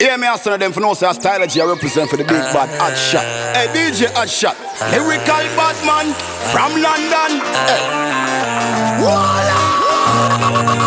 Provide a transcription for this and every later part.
Yeah, me ask them for no say stylogy I represent for the big bad uh-huh. hot shot. Hey, DJ hot shot. Lyrical Batman from London. Uh-huh. Hey. Voila! Uh-huh.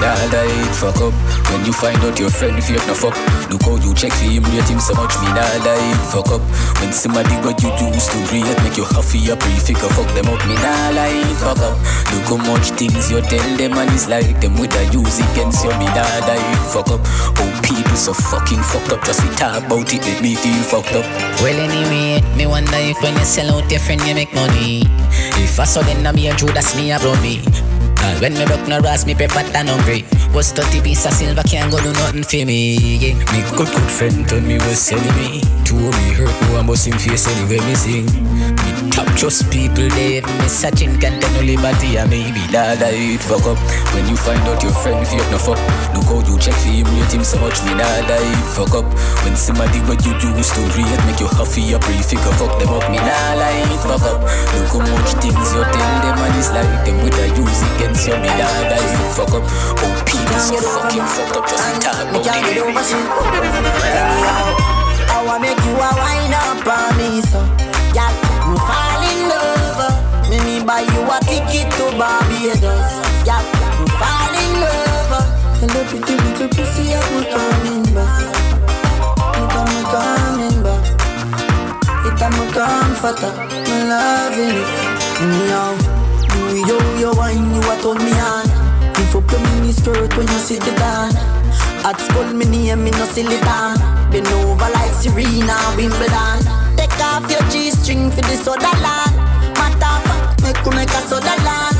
Nah, it fuck up When you find out your friend fake no fuck Look how you check for him, rate him so much Me nah it fuck up. When somebody what you used to rate Make you happy you figure fuck them up Me nah lie, fuck up. Look how much things you tell them And it's like them with a use against you Me nah it fuck up. Oh people so fucking fucked up Just we talk about it, make me feel fucked up. Well anyway, me wonder if when you sell out your friend you make money. If I saw then I'm a Judas me a me and when me broke no ras, me prefer than hungry. Was 30 piece of silver can't go do nothing for me. Yeah. Me good good friend told me was selling me. Two of me hurt, no I must him face anyway me sing. Me top trust people, they have me searching no liberty. And maybe that I fuck up. When you find out your friend fake no fuck, look how you check for him, rate him so much. Me nah die fuck up. When somebody what you used to rate make you happy you figure fuck them up. Me nah lie fuck up. Look how much things you tell them and it's like them with a use again friends, yeah, me nah die you fuck up. Oh, people so fucking fucked up, just talk about get. I wanna make you a wine up on me, so yeah, you fall in love. Me me buy you a ticket to Barbados, yeah, you fall in love. Hello, pretty little pussy, I'm coming back. I'm coming back. It's a comforter, I'm loving it. Now. Yo, yo, wine, you a turn me on. If up your mini skirt when you sit the down. At school, me name, me no silly down. Been over like Serena Wimbledon. Take off your G-string for the soda land. Matter fact, make you make a soda land.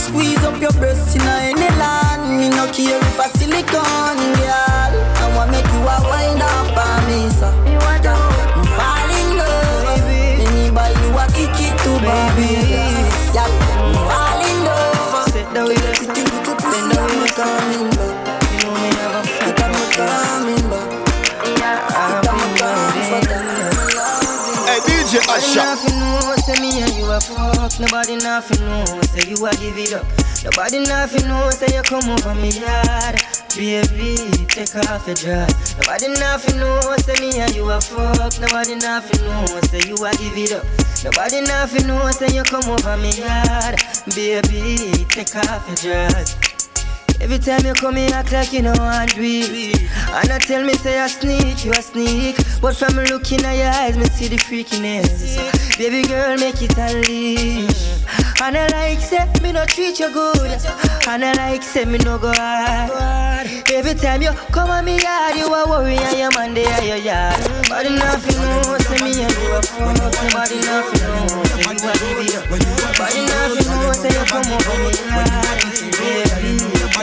Squeeze up your breasts in a any land. Me no care if a silicone, girl. Fuck. Nobody nothing know, say you a give it up. Nobody nothing know, say you come over me yard. Baby, take off your dress. Nobody nothing know, say me and you a fuck. Nobody nothing know, say you a give it up. Nobody nothing know, say you come over me yard. Baby, take off your dress. Every time you come here, act like you know do it. And I tell me say I sneak, you a sneak. But from looking at your eyes, me see the freakiness. Baby girl, make it unleash. And I like say me no treat you good. And I like say me no go hard. Every time you come on me yard, you a worry and your man there your yard. Body nothing know, say me and you a fuck. Nobody nothing know, say you a up. Body nothing know, say you come over me yard.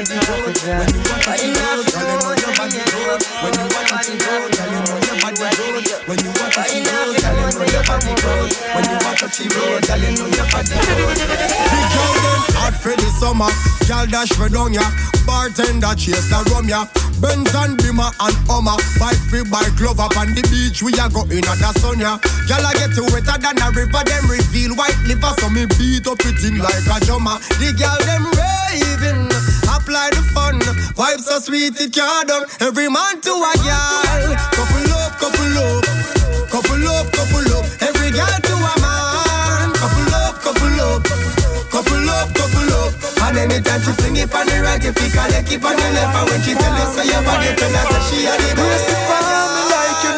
Baby, body nothing know. Body nothing know, say me and you a fuck. Body nothing know, you give it up. When you to see road, girl, you know your body good. When you to see road, girl, you know your body good. Big girl them hot for the summer, girl dash for down ya. Bartender chase the rum ya. Benz and Beamer and Hummer, bike free bike glove up on the beach. We are going at the sun ya. Girl I get you wetter than a river, them reveal white liver, so me beat up it in like a drummer. The girl them raving, apply the fun, vibes so sweet it can't done. Every man to a girl, couple up, couple up. Couple up, couple up, every girl to a man. Couple up, couple up, couple up, couple up. And anytime she fling it on the right, if you call it, keep on the left. And when she tell you, say your body, tell her, say she a the best. me like you.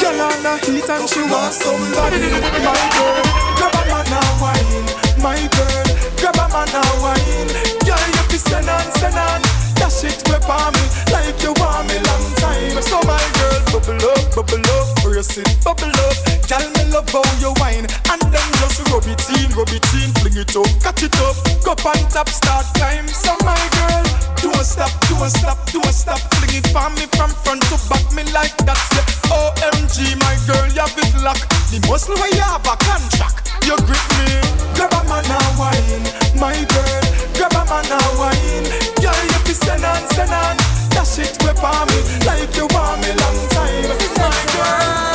Girl on the heat and she want somebody. My girl, grab a man and wine. My girl, grab a man and wine. Girl, you fi on, on. Dash it whip on me like you want me long time. So my girl, bubble up, bubble up brace it, bubble up. Tell me love how you wine, and then just rub it in, rub it in, fling it up, catch it up, go on top, start climb. So my girl, don't stop, don't stop, don't stop, fling it for me from front to back, me like that. Yeah. OMG, my girl, you have it lock. The muscle where you have a contract, you grip me. Grab a man and wine, my girl, grab a man and wine. Girl, you fi send on, send on, dash it whip on me. Like you want me long time, my girl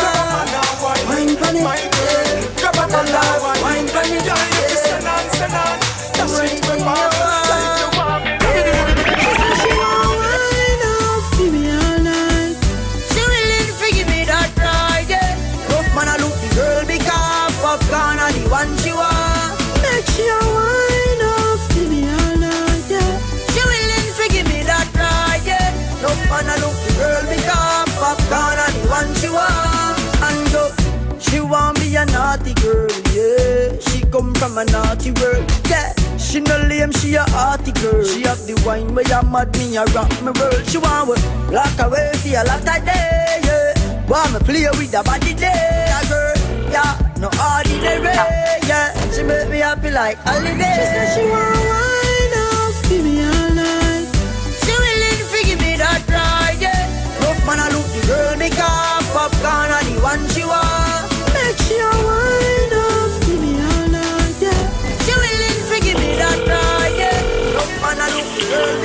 it. My girl, naughty girl, yeah. She come from a naughty world, yeah. She no lame, she a arty girl. She have the wine where you mad me, a rock me world. She want work, lock away for a lot of day, yeah. Want me play with the body day, a girl, yeah. No ordinary, yeah. She make me happy like holiday. She said she want wine off, give me all night. She willing to give me that ride, yeah. Rough man, I look the girl, make up popcorn, and the one she want.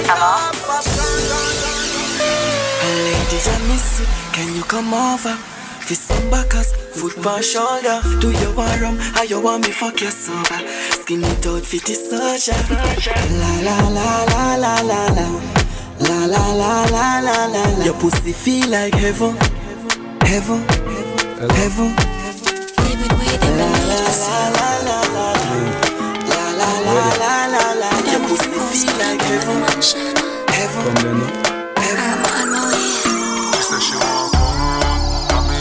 Popcorn. Ladies and miss can you come over? Fist some backers, foot on shoulder. Do you want rum? How you want me fuck you sober? Skin it out, fit it such La la la la la la la. La la la la la la la. Your pussy feel like heaven, heaven, heaven. La la la la la la. La la la la heaven, heaven. She want come me.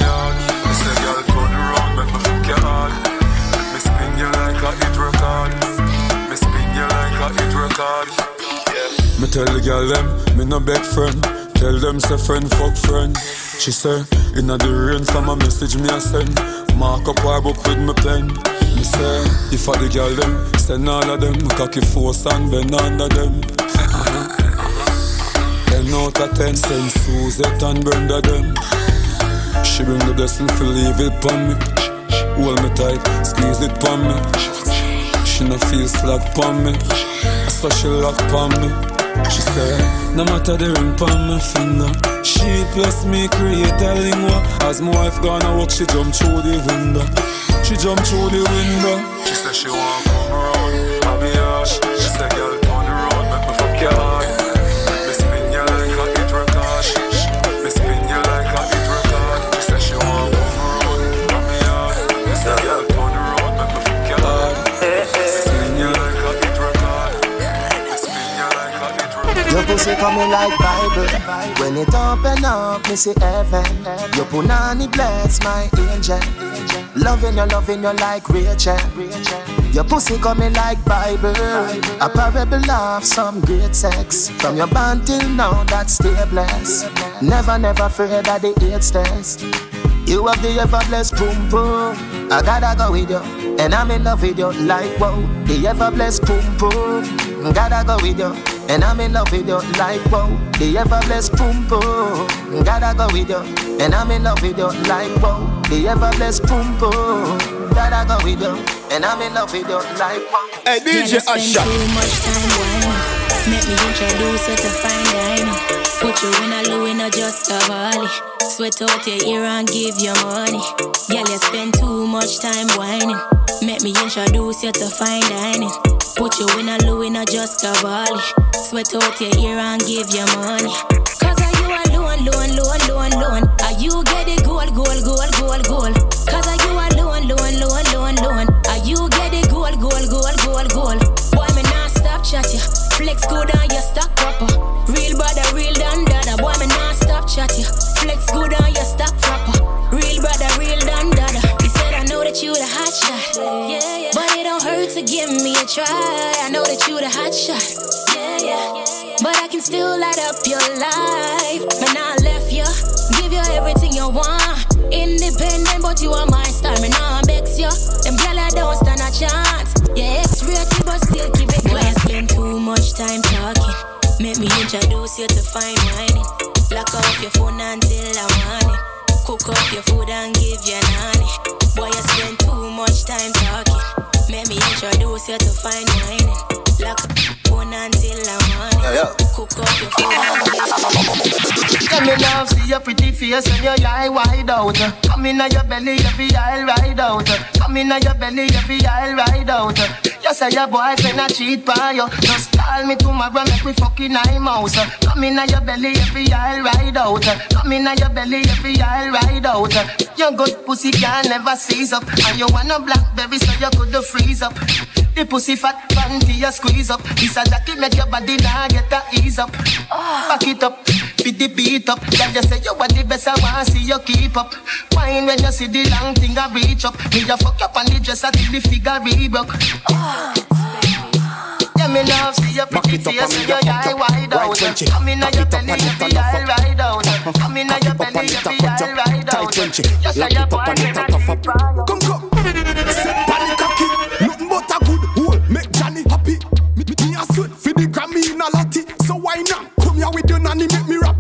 Me me. Make me spin you like a record. Me spin you like a record. Me tell the them, me no friend. Tell them say friend fuck friend. She say, inna the rain from a message me a send. Mark up her book with me pen. Me say, if I the girl them, send all of them. Cocky force and bend under them. Uh-huh. Ten out of ten, send Suzette and Brenda them. She bring the blessing for leave it pon me. Hold me tight, squeeze it pon me. She no feel slack pon me. So she lock pon me. She say, no matter the ring pon my finger. She plus me create a lingua. As my wife gonna walk, she jump through the window. She jump through the window. She say she want come round, on me hard. She say girl pussy coming like Bible. When it open up, me see heaven. Your punani bless my angel. Loving you, loving you like Rachel. Your pussy coming like Bible. A parable of some great sex. From your band till now, that's still blessed. Never, never afraid of the AIDS test. You have the ever blessed boom boom. I gotta go with you, and I'm in love with you like whoa. The ever blessed boom boom. Gotta go with you, and I'm in love with you like whoa. The ever blessed boom boom. Gotta go with you, and I'm in love with you like whoa. The ever blessed boom boom. Gotta go with you, and I'm in love with you like whoa. Hey DJ spend Make me introduce you to fine dining. Put you in a low in a just a volley. Sweat out your ear and give you money. Girl, you spend too much time whining. Make me introduce you to fine dining. Put you in a low in a just a volley. Sweat out your ear and give you money. Cause are you alone, alone, alone, alone, alone? Are you get the gold, gold, gold, gold, gold? Flex good on your stock proper. Uh. Real brother, real dan dada. Boy, me not stop chat. Flex good on your stock proper. Uh. Real brother, real dan dada. He said I know that you the hot shot. Yeah, yeah. But it don't hurt to give me a try. I know that you the hot shot. Yeah, yeah. But I can still light up your life. Man, I left you. Give you everything you want. Independent, but you are my you to fine dining. Lock off your phone until I want it. Cook up your food and give you nanny. Boy, I spend too much time talking. Make me introduce you to fine dining. Lock up your phone until I want it. Yeah, yeah. Cook up your food and give Come in now, see your pretty face and your eye wide out. Come in your belly, your feel ride out. Come in your belly, your feel ride out. You say your boyfriend a cheat by you. Just call me tomorrow, make we fucking eye mouse. Come in your belly, your feel ride out. Come in your belly, your feel ride out. Your good pussy can never seize up, and you want a blackberry so you could freeze up. The pussy fat panty you squeeze up. This a jacket make your body now get a ease up. Back it up. With the beat up. Girl, you say you are the best, I wanna see you keep up. Wine when you see the long thing I reach up. Me just fuck up on the dress until the figure re-broke. Oh. Yeah, me love see your pretty face and your eye wide out. Come in your belly, you feel ride out. Come in your belly, you feel ride out. You say your boy, me Come, come. Set pan the cocky. Nothing but a good hole. Make Johnny happy. Me, me, me a sweat for the Grammy in a lottie. So why not? Come here with your nanny, make me rap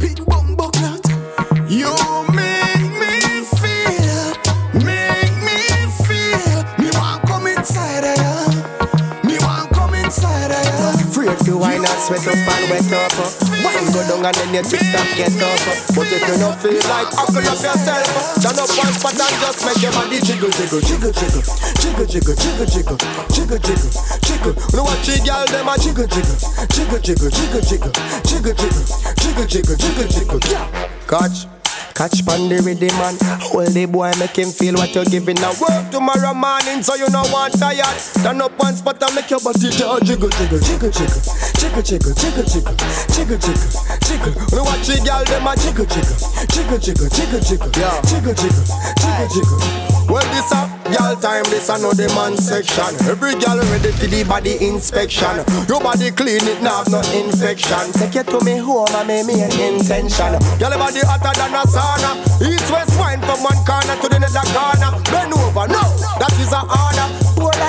sweat up and wet up. uh. Wine go down and then your tick tock get up. uh. But if you don't feel like huckle up yourself, uh, stand up one spot and just make your body jiggle, jiggle, jiggle, jiggle, jiggle, jiggle, jiggle, jiggle, jiggle, jiggle, jiggle. You know what you girl them a jiggle, jiggle, jiggle, jiggle, jiggle, jiggle, jiggle, jiggle, jiggle, jiggle, jiggle, jiggle. Yeah. Catch. Catch pandy with the man Hold the boy make him feel what you're giving Now work tomorrow morning so you know want tired Turn up one spot and make your body jiggle Jiggle, jiggle, jiggle, jiggle Jiggle, jiggle, jiggle, jiggle Jiggle, jiggle, jiggle You what you girl them a jiggle, jiggle Jiggle, jiggle, jiggle, jiggle Jiggle, jiggle, jiggle, jiggle Well this a girl time this a no the man section. Every girl ready for the body inspection. Your body clean it now have no infection. Take you to me home and make me an intention. Your body hotter than a sauna. East west wine from one corner to the other corner. Bend over, no, that is a order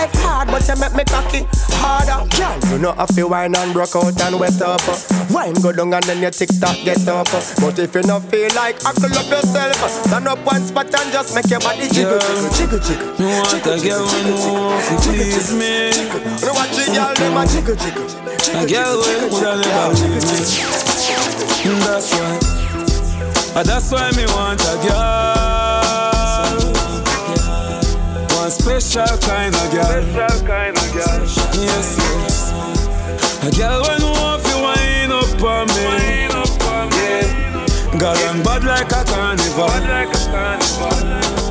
life hard but you make me cocky harder Girl, you know I feel wine and broke out and wet up. Wine go down and then your tick tock get up. But if you not feel like huckle up yourself Stand up one spot and just make your body jiggle, jiggle, jiggle, jiggle Me want a girl when you want to please me. You know what you girl them a jiggle, jiggle A girl when would I never leave me. And That's why. That's why me want a girl. Special kind of girl. Yes, yes. A girl when want to wind up on me. Yeah. Girl, I'm bad like a carnival.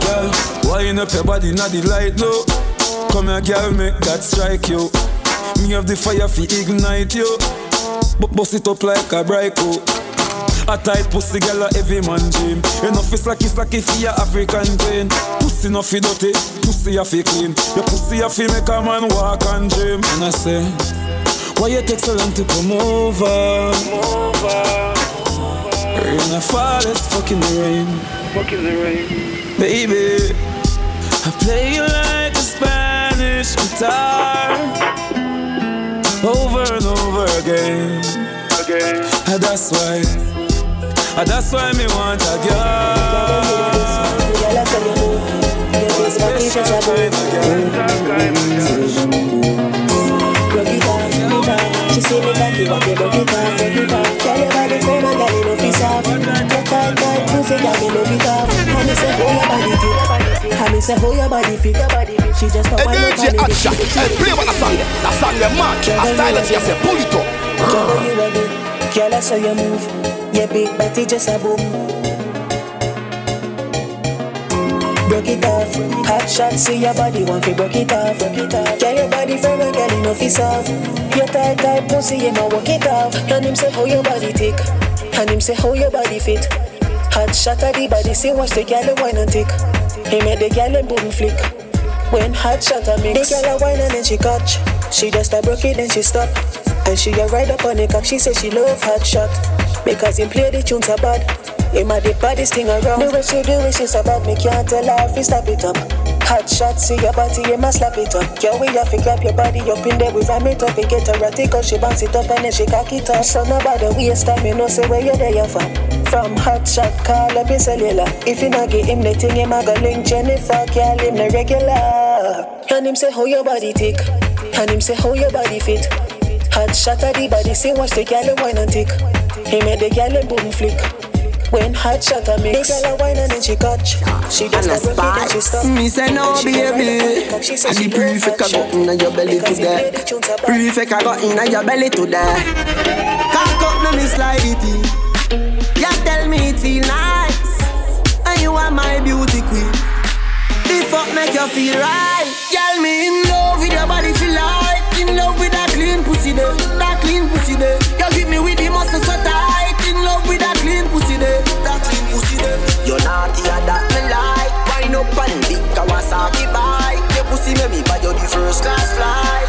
Girl, wind up your body, not the light, no. Come here, girl, make that strike you. Me have the fire fi ignite you. Bu- Bust it up like a brico. A tight pussy girl a every man dream. Enough is slacky slacky for your African queen. Pussy no fi dirty, pussy a fi clean. Your pussy a fi make a man walk and dream. And I say, why you take so long to come over? Rain a fall, it's fucking the rain. Fucking the rain. Baby, I play you like a Spanish guitar over and over again. Again. And that's why, and that's why me want a girl. A special kind of She see me cocky, but you broke it off, broke it off. Tell your body firm and girl, you know fi soft. Your tight, tight pussy, girl, me love it off. And me say, how your body fit? And me say, how your body fit? She just a wind up on it. Hey play a song, that song them match. A style that say pull it up. Girl, a I saw you move. Your big body just a boom. Broke it off. Hot shot, see your body want fi broke it off. Broke it off. Girl, your body firm and girl, you know fi soft. Your tight, tight pussy, you know walk it off. And him say how your body tick. And him say how your body fit. Hot shot at the body, see watch the girl a wine and tick. He make the girl a boom flick. When hot shot a mix, the girl a wine and then she catch. She just a broke it, then she stop. And she a ride up on the cock, she say she love hot shot. Because him play the tunes so bad. Him a the baddest thing around. The way she do it, she so bad, me can't tell her if stop it up. Hot shot, see your body, you must slap it up. Girl, we have to grab your body up in there, we ram it up, we get erratic, cause she bounce it up and then she cock it up. So nobody waste time, you know, say where you there from. From hot shot, call up your cellular. If you not get him the thing, him a go link Jennifer, call him the regular. And him say how your body tick, and him say how your body fit. Hot shot at the body, say watch the girl a wine and tick. He made the girl a boom flick. When hot shot a mix, the girl a wine and then she catch. She just a broke it she stop. Me say no And she a baby ride up on the cock, she And she the love prefect I got shot. inna your belly today play the tunes so bad. Prefect I got inna your belly today Cock up now me slide it in You tell me it feel nice And you are my beauty queen The fuck make you feel right Girl me in love with your body feel like In love with that clean pussy there, that clean pussy there. You hit me with the muscle so tight, in love with that clean pussy there, that clean pussy there. You naughty, and that me like. Wind up and big Kawasaki bike. Your pussy make me buy you the first class flight.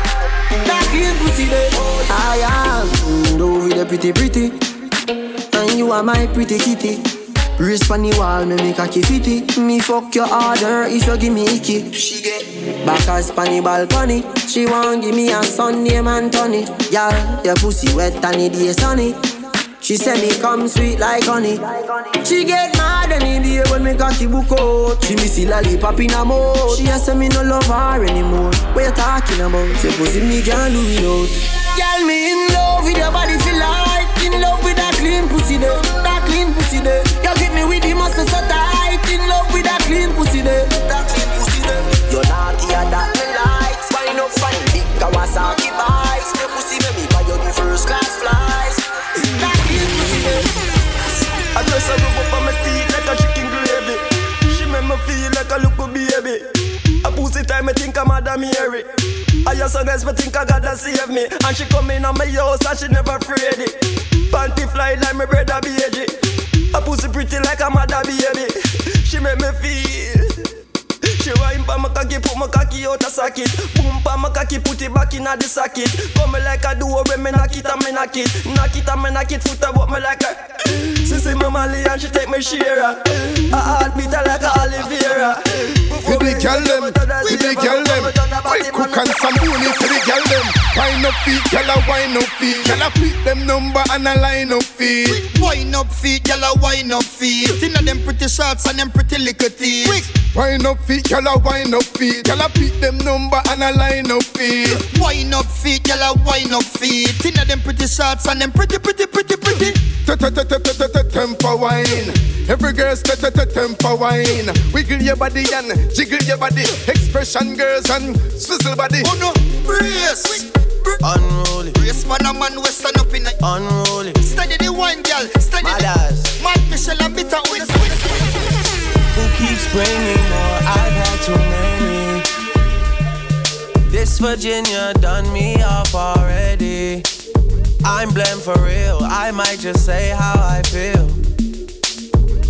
That clean pussy there. I am in love with the pretty pretty, and you are my pretty kitty. Wrist on the wall, me make a fitty. Me fuck your order if you give me icky. She get back as panny balcony. She want give me a son name Anthony. Yeah, your pussy wet and it is sunny. She say me come sweet like honey. She get mad any day when me cocky book out. She me see lollipop in her mouth. She a say me no love her anymore. What you talking about? Say pussy me can't do without. Girl, me in love with your body feel like in love with that clean pussy there, that clean pussy there. Muscle so tight, in love with that clean pussy there, that clean pussy there. You're naughty and that me likes. Wine up funny big Kawasaki bikes. Me pussy make me buy you the first class flies. That clean pussy there. I dress her up on my feet like a chicken gravy. She make me feel like a little baby. A pussy time, I think I'm Madam Mary. I just guess me think I gotta save me. And she come in on my house and she never afraid it. Panty fly like my brother baby. A pussy pretty like a mother baby. She make me feel. She wine pa my cocky, put my cocky out a socket. Boom pa my cocky, put it back in a the socket. Come me like a duo when me knock it and me knock it. Knock it and me knock it, foot about me like a. She see my Molly and she take me share. A heartbeat like a Oliveira. For the girl them, for the girl them. I cook and some money for the girl them. Wine up feet, girl a wine up feet. Girl a pick them number and a line up feet. Wine up feet, girl a wine up feet. Inna them pretty shots and them pretty little teeth. Wine up feet, girl a wine up feet. Girl a pick them number and a line up feet. Wine up feet, girl a wine up feet. Inna them pretty shots and them pretty, pretty, pretty, pretty. Temper wine. Every girl's temper wine. Wiggle your body and jiggle your body. Expression girls and swizzle body. Oh no, brace. Unruly. Brace man a man we stand up in Unruly. Steady the wine, girl. Steady Madas. the Mad Michelle and bitter Who keeps bringing more? I've had too many. This Virginia done me off already. I'm blamed for real. I might just say how I feel.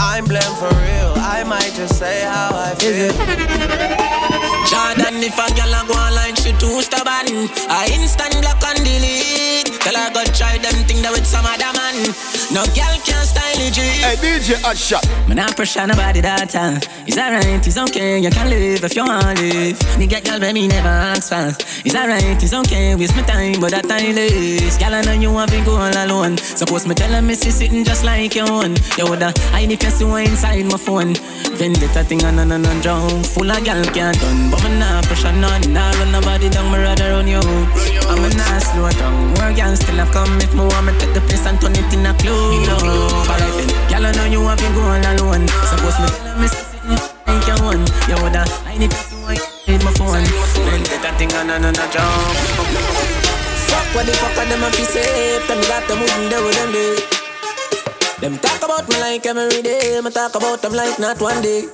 I'm blamed for real. I might just say how I feel. Jordan, if a girl a go online, she too stubborn. I instant block and delete. Tell her go try them thing that with some other man. No girl can style it. Hey DJ Hotshot. Me not pressure nobody that time. It's alright, it's okay, you can live if you want to live. Me get girl when me never ask for. It's alright, it's okay, waste my time, but that time is. Girl I know you want to go all alone. Suppose me tell her me see sitting just like your own. You woulda I if you see one inside my phone. Vendetta thing on and on and drown. Full of girl can't done, but me not pressure none. Nah run nobody down, me rather run you. I'm a not slow down. More girl still a come if me want me take the place and turn it in a clue. Alright then, girl I know you want to go all alone. Suppose me tell me see sitting like your own. You woulda hide if you see one inside my phone. Vendetta thing on and on and drown. Fuck what the fuck are them a be safe Tell me that them wouldn't do with them day Them talk about me like every day Me talk about them like not one day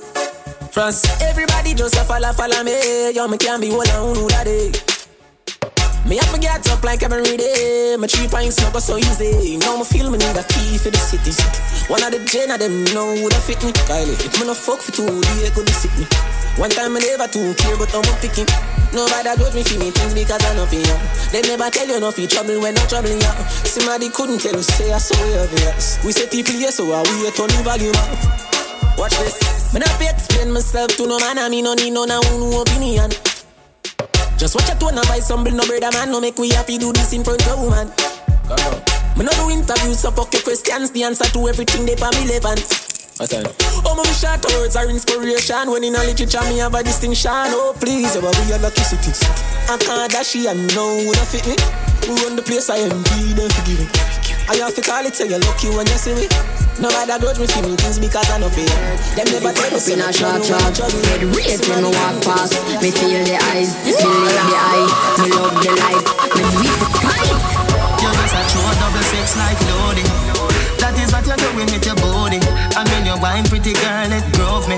France, everybody just a follow, follow me Yo, me can't be one on who that day me have to get up like every day. My three pints not go so easy. Now me feel me need a key for the city. One of the gen of them know who that fit me. Kylie, if me no fuck for two, they could sick me. One time I never too care, but I'm picking. Nobody got me for me things because I know for you. They never tell you nothing trouble when I'm troubling you. Somebody couldn't tell you, say I saw you obvious. We say people yes, so I we turn the volume up. Watch this. Me not be explain myself to no man, I mean no need no no opinion. Just watch your tone and buy some bill, no brother man. No make we happy do this in front of woman. Me no do interviews, so fuck your questions. The answer to everything they for me relevant. What's that? Oh, my short words are inspiration. When in a literature, me have a distinction. Oh, please, yeah, we are lucky cities. I can't dash it, and no one fit me. We run the place, I am be them forgiving. I have to call it, say you're lucky when you see me. Nobody got me for me things because I know fear. Them never tell Up in a short shot, head race when me walk past. Me feel the eyes, me live the eye, me love the life, me do it for spite. You just a true double six like loading. That is what you're doing with your body. And when you wine pretty girl, it drove me.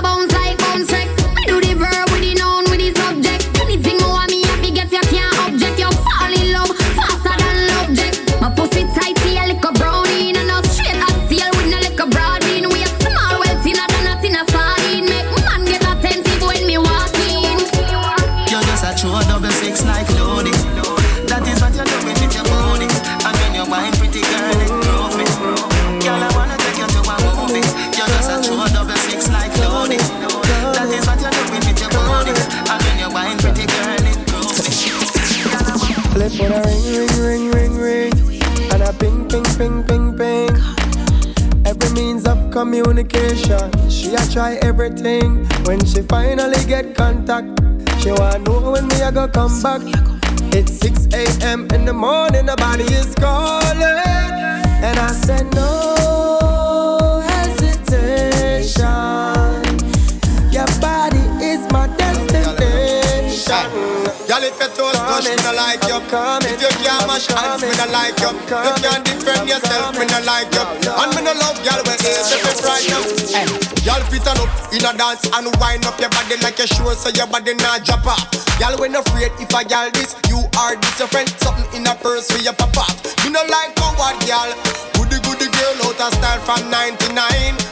On a ring, ring, ring, ring, ring. And a ping, ping, ping, ping, ping. Every means of communication. She a try everything. When she finally get contact, she wanna know when me I go come back. It's 6 a.m. in the morning, the body is calling. And I said, no Girl, if you toast touch, me no like you. If you can't mash hands, me no like you. You can't defend yourself, me no like you. And me no love girl when it's if it's right now. Girl, fit on up in a dance and wind up your body like a show, so your body not drop off. Girl, when afraid if I girl this, you are this your friend. Something in a purse for your papa. Me no like coward girl. Goody goody girl out of style from 99.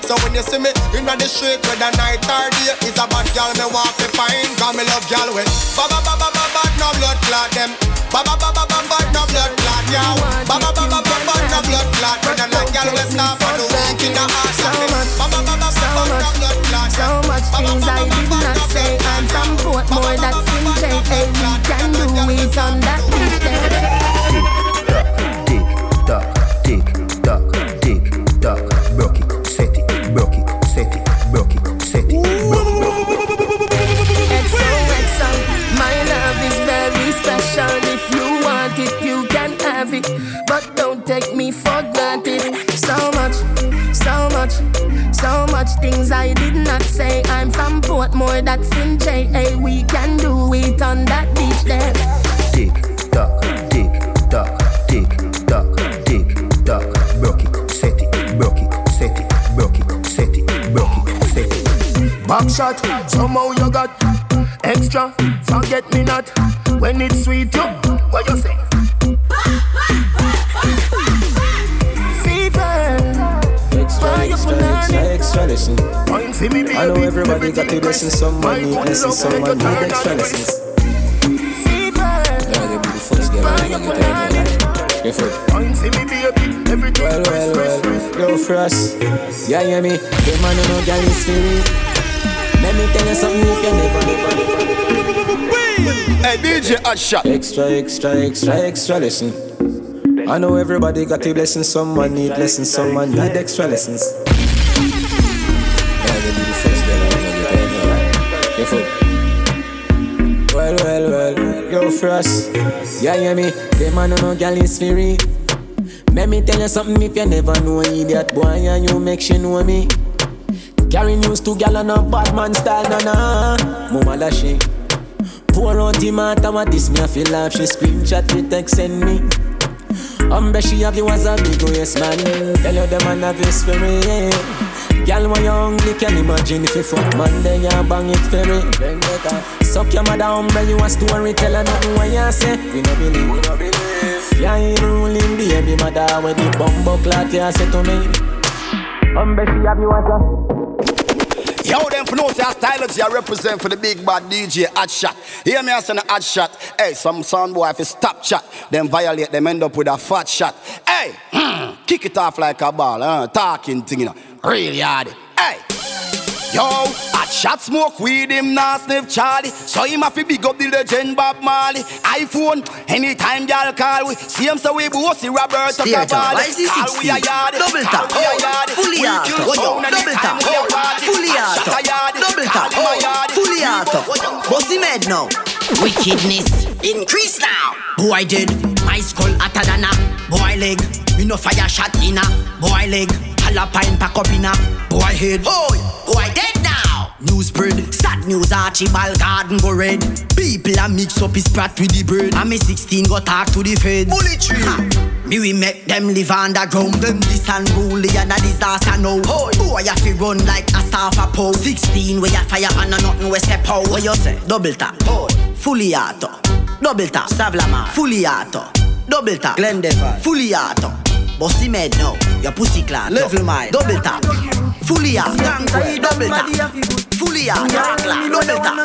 So when you see me in the street whether night or day, it's a bad girl me walk me fine. Cause me love girl with ba ba ba ba ba ba no blood clot them. Ba ba ba ba ba ba no blood clot yow. Ba ba ba ba ba ba no blood clot. A like girl we stop do walk in the heart. So much, Ba ba ba ba ba so no much, so much things I did not say. I'm from Portmore, that's in. Hey, we can do it on that beach there. Set. XOXO, my love is very special. If you want it, you can have it. But don't take me for granted. So much, so much, so much things I did not say. I'm from Portmore, that's in JA. We can do it on that beach there. Tick Back shot, somehow you got extra. Forget me not when it's sweet. You, what you say? Fever. Why you put on it? extra lesson. Wine for me, I know everybody got to blessing someone, need blessing someone, need extra lessons. Yeah, they be the first girl I ever get out You feel? Wine for me, baby. Everything Well, well, well, yo, for us, yeah, hear me? The man who know girl is. Let me tell you something if you never, never, never. Hey, DJ Shot. Extra, extra, extra, extra lesson. I know everybody got a blessing, someone need lessons, someone need extra lessons. Yeah, they be the first girl I ever get out You feel? Well, well, well, yo, us, yeah, hear me? The man know girl is free. Let me tell you something if you never know idiot boy and you make she know me. Carry news to gal on a bad man style, na na. Mama lashing. Pour out the matter what this me I feel like she screenshot me text send me. Umbre she have you as a big yes man. Tell you the man have his spirit. Girl when you hungry can imagine if you fuck man then you bang it for me. Better suck your mother umbre you a story tell her nothing what you say. We no believe. We no believe. Yeah ain't ruling baby mother when the bumbo clot you say to me. Umbre she have you as a Yo, them for know say a stylogy I represent for the big bad DJ Hot Shot. Hear me as an Hot Shot. Hey, some sound boy if you stop chat, them violate, them end up with a fat shot. Hey, hmm, kick it off like a ball, talking thing, you know, really hard. Hey. Yo, Hot Shot smoke weed, him nah sniff Charlie. So him have to big up the legend Bob Marley. iPhone, anytime y'all call we. See him so we bossy Roberto Stay Cavalli. Call we a yard. Double tap. Call we a yard. Fully out. kill Hold. sound Double anytime tap. we a Hold. Fully out. Shot a yard. Double tap. we a Hold. yard. Fully We out. Bossy mad now. Wickedness increase now. Boy did my skull hotter than a boy leg. Me no fire shot in a boy leg. Jalapine pack up in a boy head. Boy, boy dead. Now. News spread. Sad news Archibald Garden go red. People a mix up his brat with the bread. And me 16 go talk to the feds. Bullet tree. Ha. Me we make them live underground. Them this unruly and a disaster now. Oh, boy, you fi run like a staff a pole. 16 where you fire and a nothing we step out. What you say? Double tap. Oh, fully auto. Double tap. Savlama. Fully auto. Double tap. Glendeville. Fully auto. Bossy made now. Your pussy clan. Level mine. Double tap. Fully auto. Double tap. Fully auto. Double tap.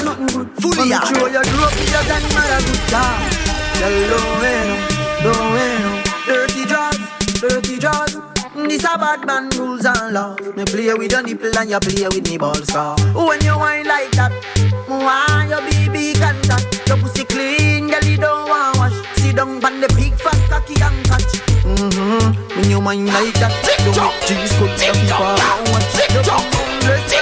Fully. Control your group, you're done my good job. Hello, bueno, no bueno. Dirty jaws, dirty jaws. This a bad man rules and laws. Me play with your nipple and you play with me balls. So when you whine like that, why your baby contact? Your pussy clean, girl you don't want wash. Sit down on the big fat cocky and catch. Mm-hmm. When you whine like that, don't make cheese cook your people and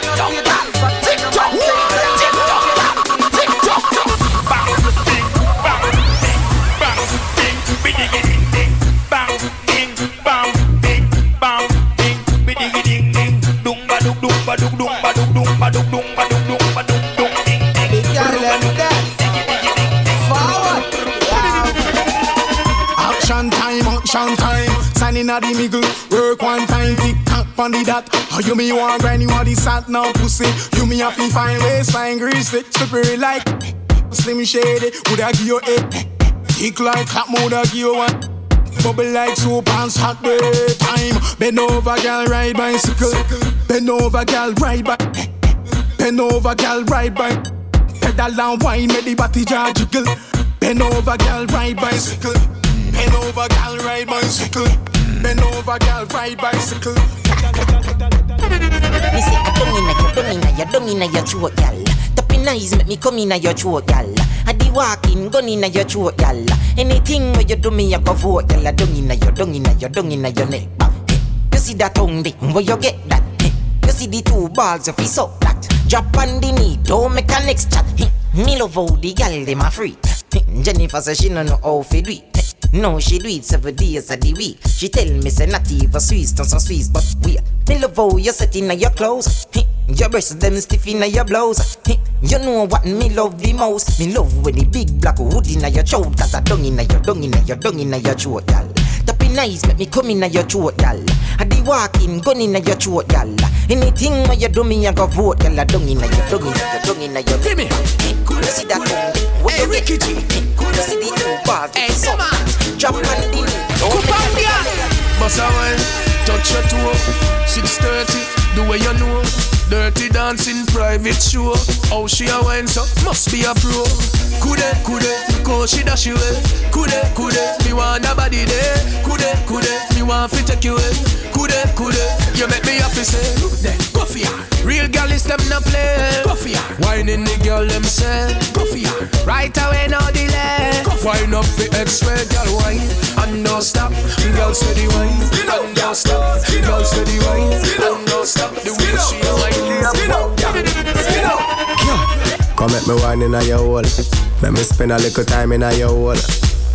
time, action time. Signing at the middle, work one time, tick tock on the dot. Oh, you me want grind, you want the sat now, pussy. You me have to find waistline grease it, slippery like slim shady. Would I give you a Tick like clap, would I give you one? Bubble like soup and hot day time. Bend over, girl, ride bicycle. Bend over, girl, ride bike. Bend over, girl, ride bike. Pedal and wine, make the body jar jiggle. Bend over, girl, ride bicycle. Bend over, girl, ride bicycle. Bend over, girl, ride bicycle. Me say I don't inna your, don't inna your, don't inna your throat, gal. Tapping eyes make me come inna your throat, gal. I di walking, gun inna your throat, gal. Anything where you do me, I go vote, gal. Don't inna your, don't inna your, don't inna your neck. back. You see that tongue, dick, where you get that? Hey, You see the two balls, you feel so that. Drop on the knee, don't make a next chat. Me love how the gal dem a free. Hey, Jennifer say she no know how fi do it. Hey, No, she do it seven days of the week. She tell me say not even Swiss, don't so Swiss, but we. Me love how you set in your clothes. Your breasts them stiff in your blouse. You know what me love the most? Me love when the big black hood in your throat. Cause I dung in your dung in your dung in your throat, gal. Tapping nice, make me come in your throat, gal. I di walking, gun in your throat, gal. Anything where you do me, I go vote, gal. I dung in your dung in your dung in your. Me. You see that tongue? Hey, Ricky G. You see the two balls? Hey, so Drop on the knee. Don't make a Boss a wine, touch your toe 630, the way you know. Dirty dancing private show. How she a wine so, must be a pro. Kude, look how she dash you away Kude, kude, me want a body there. Kude, kude, me want fi take you away Kude, kude, you make me happy say Look there, go for Real gal is them no play. Go for ya. Whining the girl them say. Go for ya. Right away no delay. Wine up the X-ray girl wine And don't stop. Girl steady wine And don't stop. Girl steady wine And don't stop. The way she a wine Come make me wine in your hole. Make me spend a little time in your hole.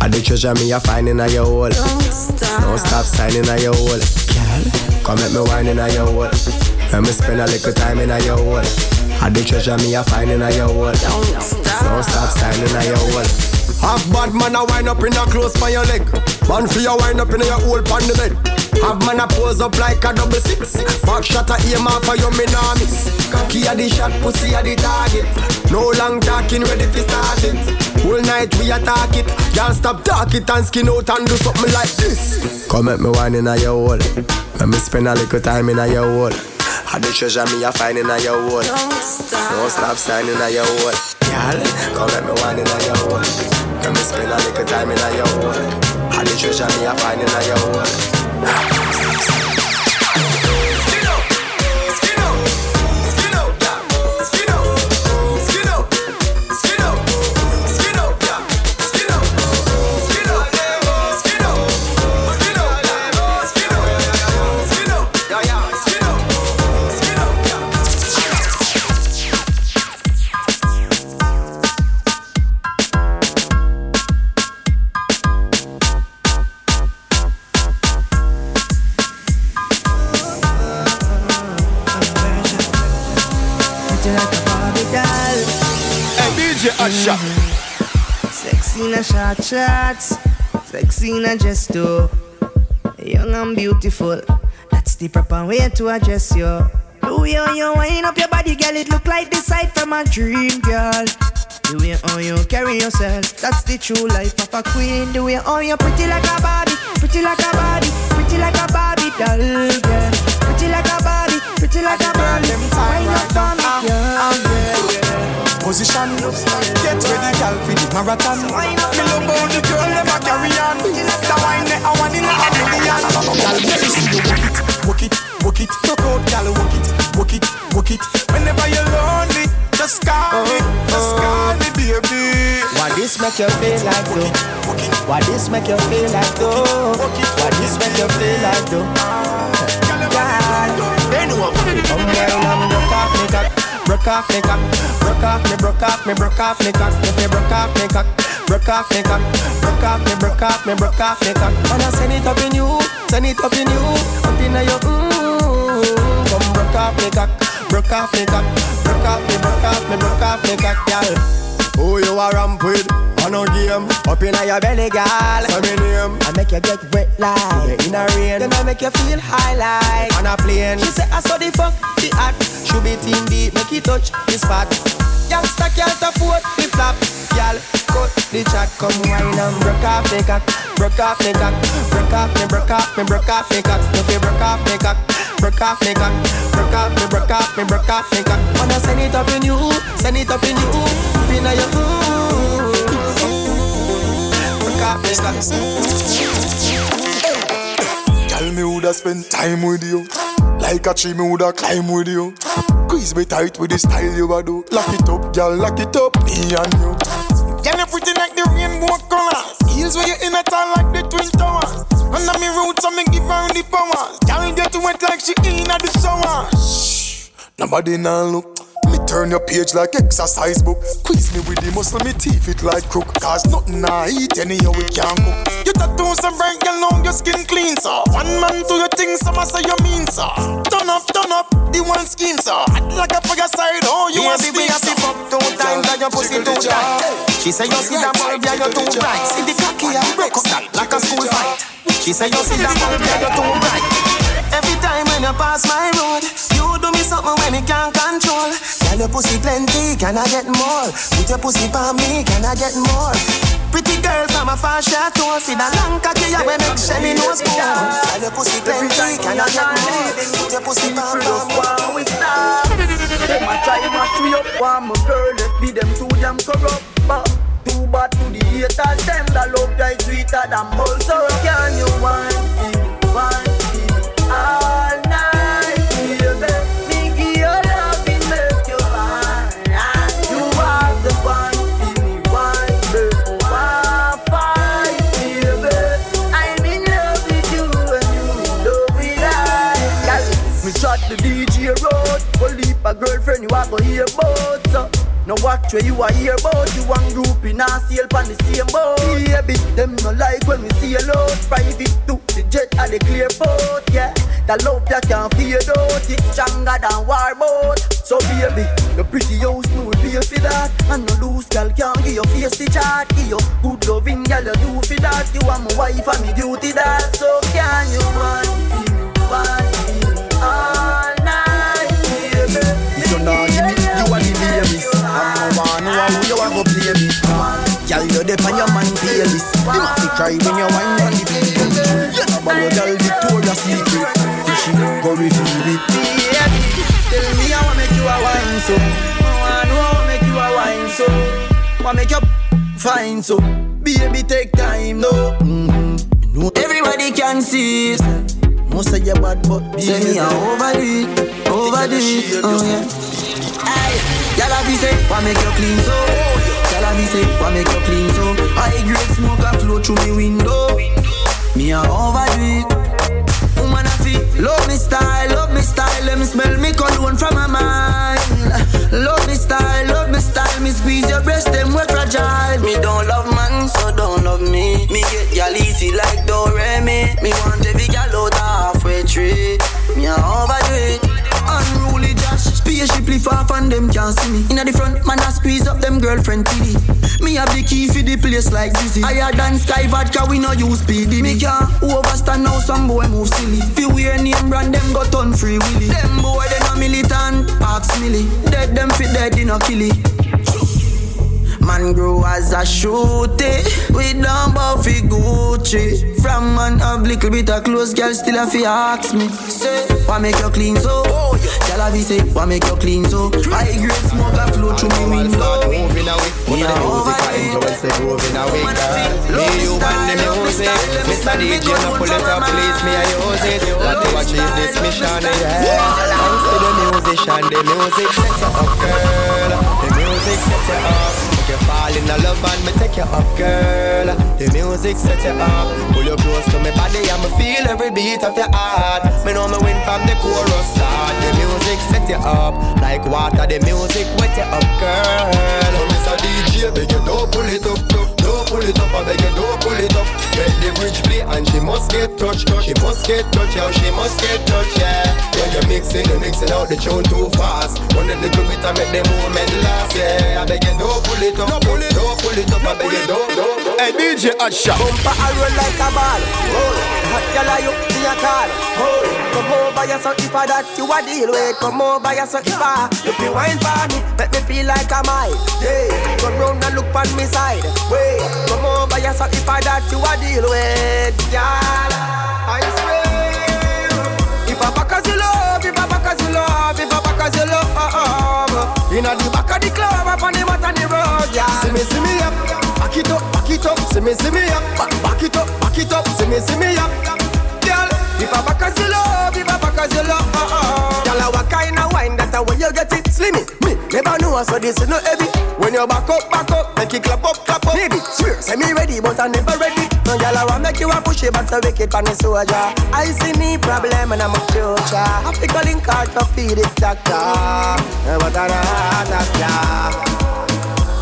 I the treasure me a find in your hole. Don't stop. Don't stop signing in your hole. Girl, come make me wine in your hole. Make me spend a little time in your hole. I the treasure me a find in your hole. Don't stop. Don't stop signing in your hole. Have bad man a wind up in a close by your leg. Man for your wind up in your hole pan the bed. Have man a pose up like a double six. Back shot a aim off for your miss. Cocky a the shot, pussy a the target. No long talking, ready for start it. Whole night we attack it. Can't stop talk it and skin out and do something like this. Come make me wine in your hole. Make me spend a little time in your hole. I the treasure me a find in your hole. Don't stop. Don't stop signing in your hole. Girl, come make me wine in your hole. Let me spend a little time in your hole. I the treasure me a find in your hole. Hotshot. Sexy in a short shorts, sexy in a dress too. Young and beautiful, that's the proper way to address you. The way how you wind up your body, girl, it look like the sight from a dream, girl. The way how you carry yourself, that's the true life of a queen. The way how you pretty like a Barbie, pretty like a Barbie, pretty like a Barbie doll, girl. Pretty like a Barbie, pretty like a Barbie. Wind up on me, girl. Position, get ready, girl, for the marathon. Me love how the girl them a carry on. The wine that I want in a million. Girl, let me see you work it, work it, work it. Talk out, girl, work it, work it, work it. Whenever you're lonely, just call me, just call me, baby. Why this make you feel like though? Why this make you feel like though? Why this make you feel like though? Off me cock, broke off me, broke off me, broke off me cock. If you broke off me cock, broke off me cock, broke off me, broke off me, broke off me cock. I send it up in you, send it up in you, up in your mmm. Come broke off me cock, broke off me cock, broke off me, broke off me, broke off me cock, girl. Who you a ramp with? On a game, up in your belly, girl. Say me name. I make you get wet like in a rain. Then I make you feel high like on a plane. She say I saw the fuck the act. Should be team beat, make it touch the spot. Youngster can't afford the flap. Girl, cut the chat, come wine and broke off me cock, broke off me cock, broke off me, broke off me, broke off me cock. If you broke off me cock, broke off me cock, broke off me, broke off me, broke off me cock. Wanna send it up in you, send it up in you, up in your off me. Tell me woulda spend time with you. Like a tree, me woulda climb with you. Squeeze me tight with the style you a do. Lock it up, girl, lock it up, me and you. Girl, you pretty like the rainbow colors. Heels where you in a town like the twin towers. Under me roots, I me give her the power. Girl, get wet like she in at the shower. Shh, nobody now look. Me turn your page like exercise book. Squeeze me with the muscle, me teeth it like crook. Cause nothing I eat anyhow we can't cook. Your tattoos are bright, girl, now your skin clean, sir. One man to your things, some say you mean, sir. Turn up, turn up, the one scheme, sir. Act like a fire side, oh, you want to be a fuck two times, that your pussy too tight. She say you see that bulb, yeah, you're too bright. See the cocky, I break up that like a school fight. She say you see that bulb, yeah, you're too bright. Every time when you pass my road, you do me something when me can't control. Girl, your pussy plenty, can I get more? Put your pussy for me, can I get more? Pretty girl from a far chateau, see the long cocky you make Shelly no spoon. Girl, your pussy plenty, can I get more? Put your pussy for me. Them a try mash we up, want my girl, let be them too damn corrupt. But too bad to the haters, them that love die sweeter than bull. So can you wine, me, wine, feel No watch where you are here about You and group in a sail pan the same boat. Baby, them no like when we see a load. Private to the jet and the clear boat Yeah, the love that can't fade out. It's stronger than war boat. So baby, the pretty house will pay for that. And no loose girl can't give your face the chart Give you good loving girl you do for that. You are my wife and me duty that So can you want me, who you are go play me. Girl, you dey on your man playlist. You must be cry when you wine on the beat. You know about your girl Victoria's Secret. Fishy, go reveal it. Baby, tell me I wanna make you a wine so. I know I wanna make you a wine so. Wanna make you fine so. Baby, take time no. Mm-hmm. No, everybody can see it. Most of your bad, but say me I overdo it, overdo it. Oh yeah. Aye, y'all wanna make you clean so. Y'all have say, wanna make you clean so. High grade smoke a flow through me window. Me a overdo it. Woman a feel love me style, love me style. Let me smell me cologne from my mind. Love me style, love me style. Me squeeze your breast, them we fragile. Me don't love man, so don't love me. Me get y'all easy like Doremi. Me want every gal out halfway tree. Me a Spaceship lift off and them can't see me. Inna the front, man, I squeeze up them girlfriend TD. Me have the key for the place like Dizzy. Higher than Sky Vodka, we no use PD. Me can't overstand now, some boy move silly. Fi wear name brand, them got on free willy. Them boy, they no militant, ask milly. Dead them fit dead, they no killy. Man grow as a shooty We don't Buffy Gucci From man have little bit of clothes Girl still a fi ask me Say, why make you clean so? Oh, girl a fi say, why make you clean so? High grade smoke a flow through me window Moving away, the a music over I influence the moving away, girl. Me you and the music, Mr. DJ, no pull it up, please me I use it. Want to achieve this mission, yeah. Thanks to the musician, the music set you up, girl. The music set you up. You fall in love and me take you up, girl. The music set you up. Pull you close to me body and me feel every beat of your heart. Me know me win from the chorus start. The music set you up like water. The music wet you up, girl. So Mr. DJ, beg you don't pull it up, don't pull it up. I beg you don't pull it up. Let the bridge play and she must get touched. She must get touched, yeah. She must get touched, yeah. When you're mixing, you're mixing out the tune too fast. One little bit I make the moment last, yeah. I beg you don't pull it up, no pull it, don't pull it up. I beg you. don't, don't, don't. Hey DJ Hotshot Bumper a roll like a ball. Hold. Hot girl are you in your call? Hold. Come over here so if I that you a deal with. Come over here so if I you wine for me Make me feel like I'm high Yeah. Come round and look on me side. Wait. Come over here so if I that you a deal with Girl I swear. If I back as you love If I back as you love If I back as you love uh-uh. Inna the back of the club Up on the mat on the road Yeah See me, see me up. Back it up, back it up. See me, see me up. Back, back it up, back it up. See me, see me up. Girl, if I back as you love, if I back as you love, uh uh. Girl, what kind of wine that a way you get it? Slimmy, me never know, so this is no heavy. When you back up, back up, make it clap up, clap up. Baby, swear, say me ready, but I never ready. No girl, I want make you a push it, but so wicked on the soldier. I see me problem and I'm a future. I a link out to feed it, doctor. But I not doctor.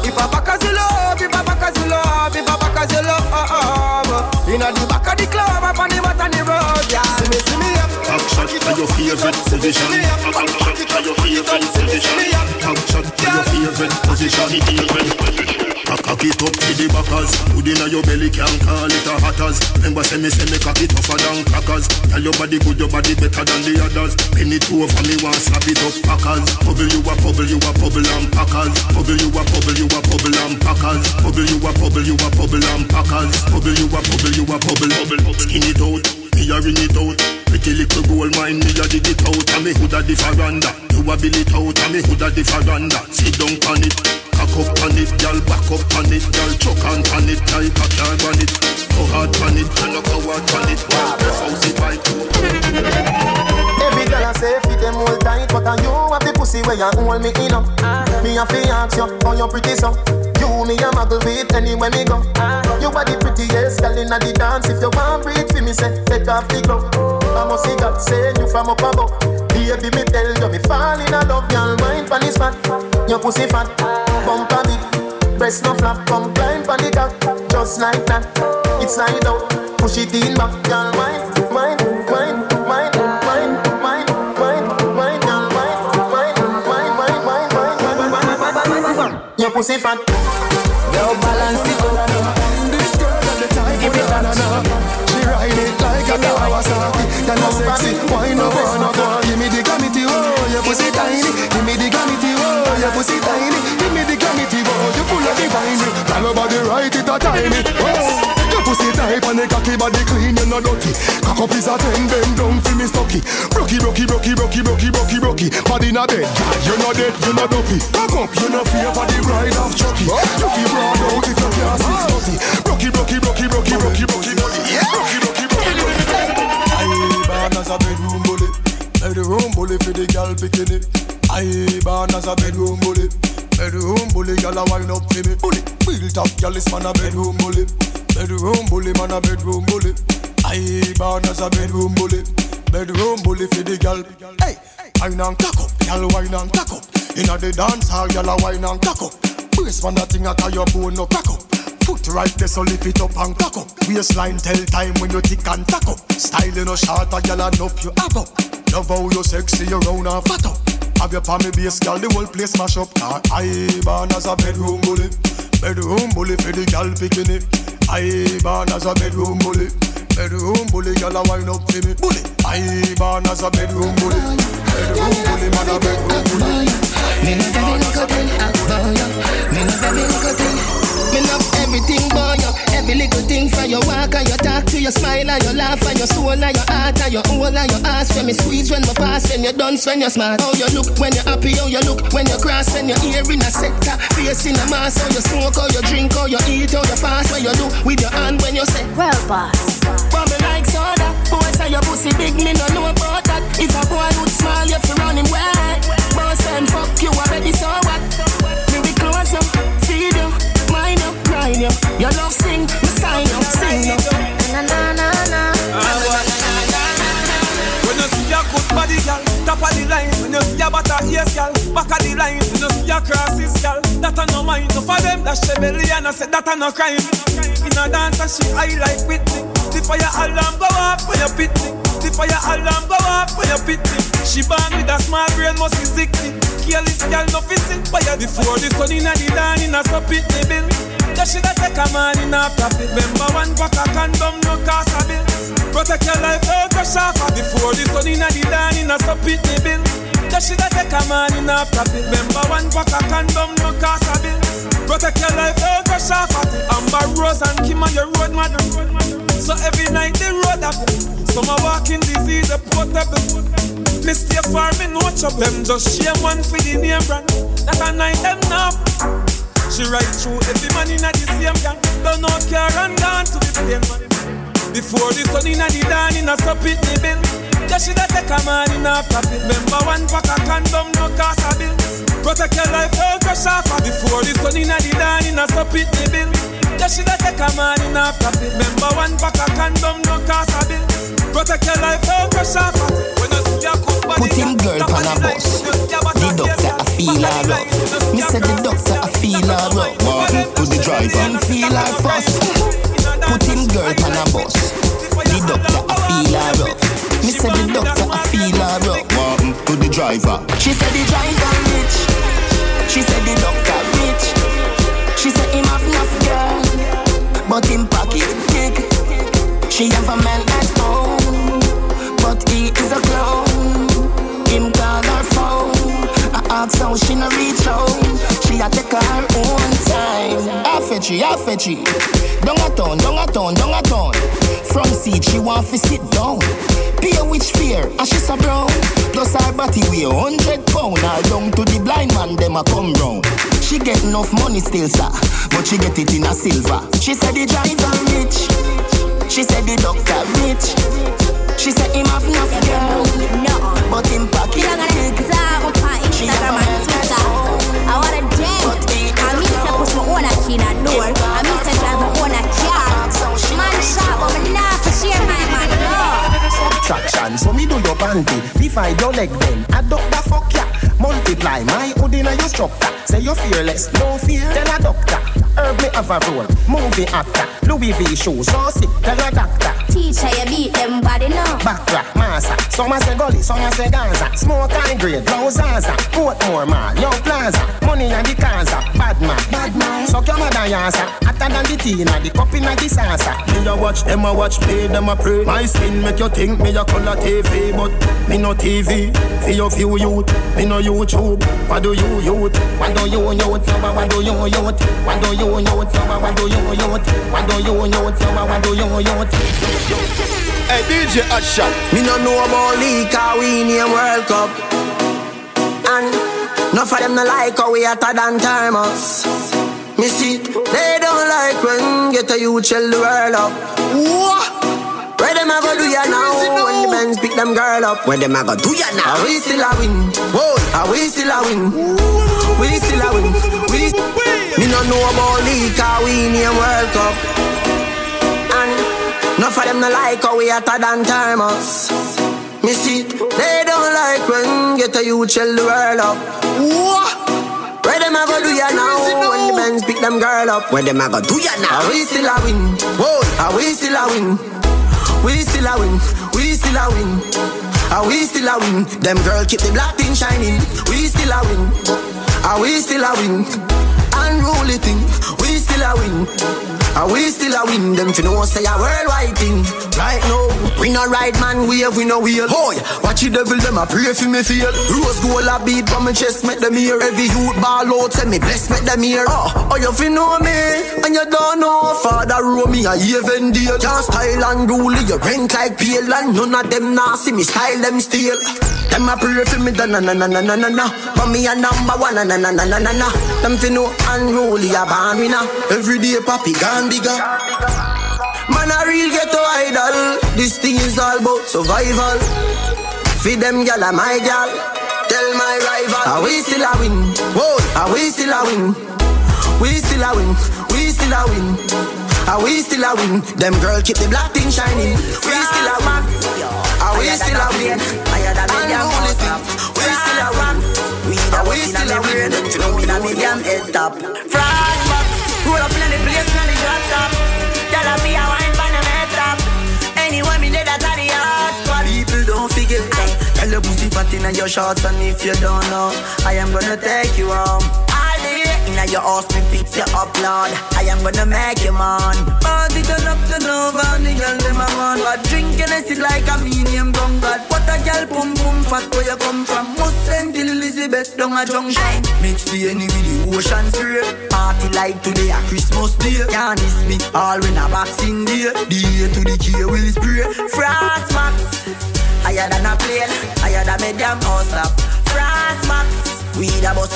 If I back as you love, if I back as you love, if I back as you love, uh, uh, uh. Inna the back of the club, up on the mat on the road, yeah. See me, see me up. Top shot to your favorite position. Top shot to your favorite position. Top shot to your favorite position. Cock it up to the backers. Put inna your belly, can't call it a hatters. Remember say me say me cock it tougher than crackers. Tell your body good, your body better than the others. Penny two over me, want slap it up packers. Bubble you a bubble, you a bubble and packers. Bubble you a bubble, you a bubble and packers. Bubble you a bubble, you a bubble and packers. Bubble you a bubble, you a. Bubble, skin it out. Me a ring it out. Pretty little gold mine, me a dig it out. And me hood a the faranda. You a bill it out. And me hood a the faranda. Sit down on it. Cock up on it, girl, back up on it, girl, choke on on it, girl, cock your on it, go hard on it, you know go hard on it, girl, press out the pipe. Every girl I say fit them hold tight, but and you have the pussy where you hold me in up. Me a fi ask you, how you pretty so? You me a muggle with anywhere me go. You are the prettiest girl inna the dance. If you want breathe for me, say take off the glove. I must see God send you from up above. Baby, me tell you, me fall in love, girl. Mind pon the spot, your pussy fat, bump a bit, breast no flap, come climb pon the cock, just like that. It's slide out, push it in back, girl. Mind, mind, mind, mind, mind, mind, mind, mind, girl. Mind, mind, mind, mind, mind, mind, mind, mind, mind, mind, mind. Your pussy fat, Girl, balance it up. This girl got She ride it like a Kawasaki. A sexy, wine Give me the oh, your pussy tiny. Give me the gravity, oh, your pussy tiny. Give me the gravity, oh, you full of divine. Girl, your body right, it a tiny, oh And the cocky body clean, you no dirty Cock up is a ten, bend down for me stocky. Brocky, brocky, brocky, brocky, brocky, brocky, brocky Body not dead, girl, you no dead, you no dopey. Cock up, you no fear for the ride of Chucky. You feel broad out if you can't six Brocky, brocky, brocky, brocky, brocky, brocky, brocky Brocky, brocky, brocky, brocky I born as a bedroom bully, bedroom bully for the girl bikini. I born as a bedroom bully, bedroom bully, girl a wind up for me. Bully, built up, girl is man a bedroom bully, bedroom bully, man a bedroom bully. I born as a bedroom bully, bedroom bully for the girl. Hey, wine and cock up, girl wine and cock up. Inna the dance hall, girl a wine and cock up. Brace man that thing a tie your bone no crack up. Foot right there, so lift it up and cock up. Waistline tell time when you tick and tack up. Style no short, a gyal enough you have up. Love how you sexy, you round and fat up. Have your palmy base, girl, the whole place mash up. Nah, I born as a bedroom bully. Bedroom bully for the girl picking it. I born as a bedroom bully. Bedroom bully, girl, a wind up for me. Bully. I born as a bedroom bully. Bedroom bully, man, a bedroom bully. Me love every little thing, boy. Me love every little thing. Me love everything, boy. Every little thing from your walk and your talk to your smile and your laugh and your soul and your heart and your whole and your ass. When me squeeze, when me pass, when you dance, when you're smart. How you look when you're happy, how you look when you cross, when you're here in a sector, face in a mask. How you smoke, how you drink, how you eat, how you fast, what you do with your hand when you say, Well, boss. But me like soda. Boy, say your pussy big, me no know about that. If a boy would smile, you fi run him wet. Boss and fuck you, I bet it's so you, grind you. Your love sing, me sign you, sing you. Na na na na. When you see a good body, girl, top of the line. When you see a butter ears, girl, back of the line. When you see a crosses, girl, that a no mind. No for them, that she belly and I said that a no crime. In a dance, and she high like Whitney. The fire alarm go off when you pit me. The fire alarm go off when you pit me. She born with a small brain, must be sickly. Careless girl, no fishing fire. Before the sun in the dawn, in a so pit me bill. That shoulda take a man in a profit. Remember one pack of condom, no cost a bill. Protect your life, oh, don't crash off her. Before the sun in the dawn, in a so pit bill. That shoulda take a man in a profit. Remember one pack of condom, no cost a bill. Protect your life, oh, don't crash off her. Amber Rose and Kim on your road, madam. So every night the road up. Some are walking disease, a portable. Me stay far, me chop them. Just share one for the name brand. That a night them now. She ride through every man in the same gang. Don't know care and gone to the plane man. Before the sun in the dawn in a sup it me bill. Yeah, she da take a man in a profit. Remember one pack of condom, no cost a bill. Protect your life, don't crash off. Before the sun in the dawn in a sup it me bill. Yeah, she da take a man in a profit. Remember one pack of condom, no cost a bill. Protect your life, don't crash off. When you see a body, Put him girl on a bus. The doctor I feel her rough. Me say the doctor I feel her rough. Walking to the driver. Him feel her fuss. Put him girl on a bus. The doctor I feel her rough. Me say the doctor I feel her rough. Walking to the driver. She said the driver rich. She said the doctor rich. She said him have enough girl, but him pocket big. She have a man at home, but he is a clown. Him call her phone. I ask how she no reach home. She a take her own time. I fetch it, I fetch it. Down a town, down a down a town. From seat she want to sit down. Pay which fear, and she's a brown. Plus her body weigh hundred pound. Her down to the blind man, them a come round. She get enough money still, sir, but she get it in a silver. She said the driver rich. She said the doctor rich. She said him have enough girl, but him pocket. She have a man I want a jet. I mean, say push my own a key in a door. I mean, say drive my own a car. Man shop, but me nah for share my man. No. Subtraction, so me do your panty. Divide your leg then, adopt the fuck ya. Multiply my hood in your structure. Say you're fearless, no fear. Tell a doctor, herb me have a role. Movie actor, Louis V show, so sick. Tell a doctor. Teacher, you beat them body now. Backrack, massa. Some a say gully, some a say Gaza. Smoke high grade, blow Zaza. Portmore mall, young plaza. Money and the Gaza. Bad man, bad man. Suck your mother yasa. Hotter than the tea, inna the cup inna the salsa. Me a watch them a watch play, them a pray. My skin make you think me a color TV, but me no TV. For your few youth, me no YouTube. What do you youth? What do you youth? What do you youth? What do you youth? What do you youth? What do you youth? What do you youth? Hey DJ Hotshot. Me no know about league, how we name World Cup. And enough of them no like how we hotter than thermos. Me see, they don't like when get a youth shell the world up. Whoa. Where them a go do ya now? When the men's pick them girl up. Where them a go do ya now? Are we still a win? Whoa, are we still a win? We still a win. We Me no know about league, how we name World Cup. Enough of them no like how we hotter than thermos. Me see, they don't like when get a youth shell the world up. Where them a go do ya now? When the men's pick them girl up. Where them a go do ya now? Are we still a win? Whoa, are we still a win? We still a win. We still a win. Are we still a win? Them girl keep the black thing shining. We still a win. Are we still a win? Unruly thing. We still a win. And we still a win them to know say a worldwide thing. Right now, we no ride man wave, we no wheel. Boy, watch the devil them a pray for me feel. Rose gold a beat from my chest make them hear. Every youth ball out say me bless make them hear. Oh, oh you fi know me and you don't know Father row me a even deal. Can't style and rule you rank like pale and none of them nah see me style them still. Them a pray for me da na na na na na na na. But me a number one na na na na na na na. Them fi know unruly a born winner. Every day papi gone bigger. Man, a real ghetto idol. This thing is all about survival. Feed them gal, my gal. Tell my rival, are we still a win? Whoa, are we still a win? We still a win. We still a win. Are we still a win? Them girl keep the black thing shining. We still a win. Are we still a win? We still a win. Are we still a win? You know we a million head top. Frost don't forget that. Tell your pussy fat in your shorts, and if you don't know, I am gonna take you home. All day Inna your house, me fix you up, Lord. I am gonna make you man. Party turn up to over, and the girl them a man. But drinking is like a medium gun god. What a girl pum pum fat where you come from? Must send till Elizabeth down a junction. Mix the any with the ocean spray. Party like today a Christmas day. Can't miss me all when a boxing day. The A to the K will spray. Frost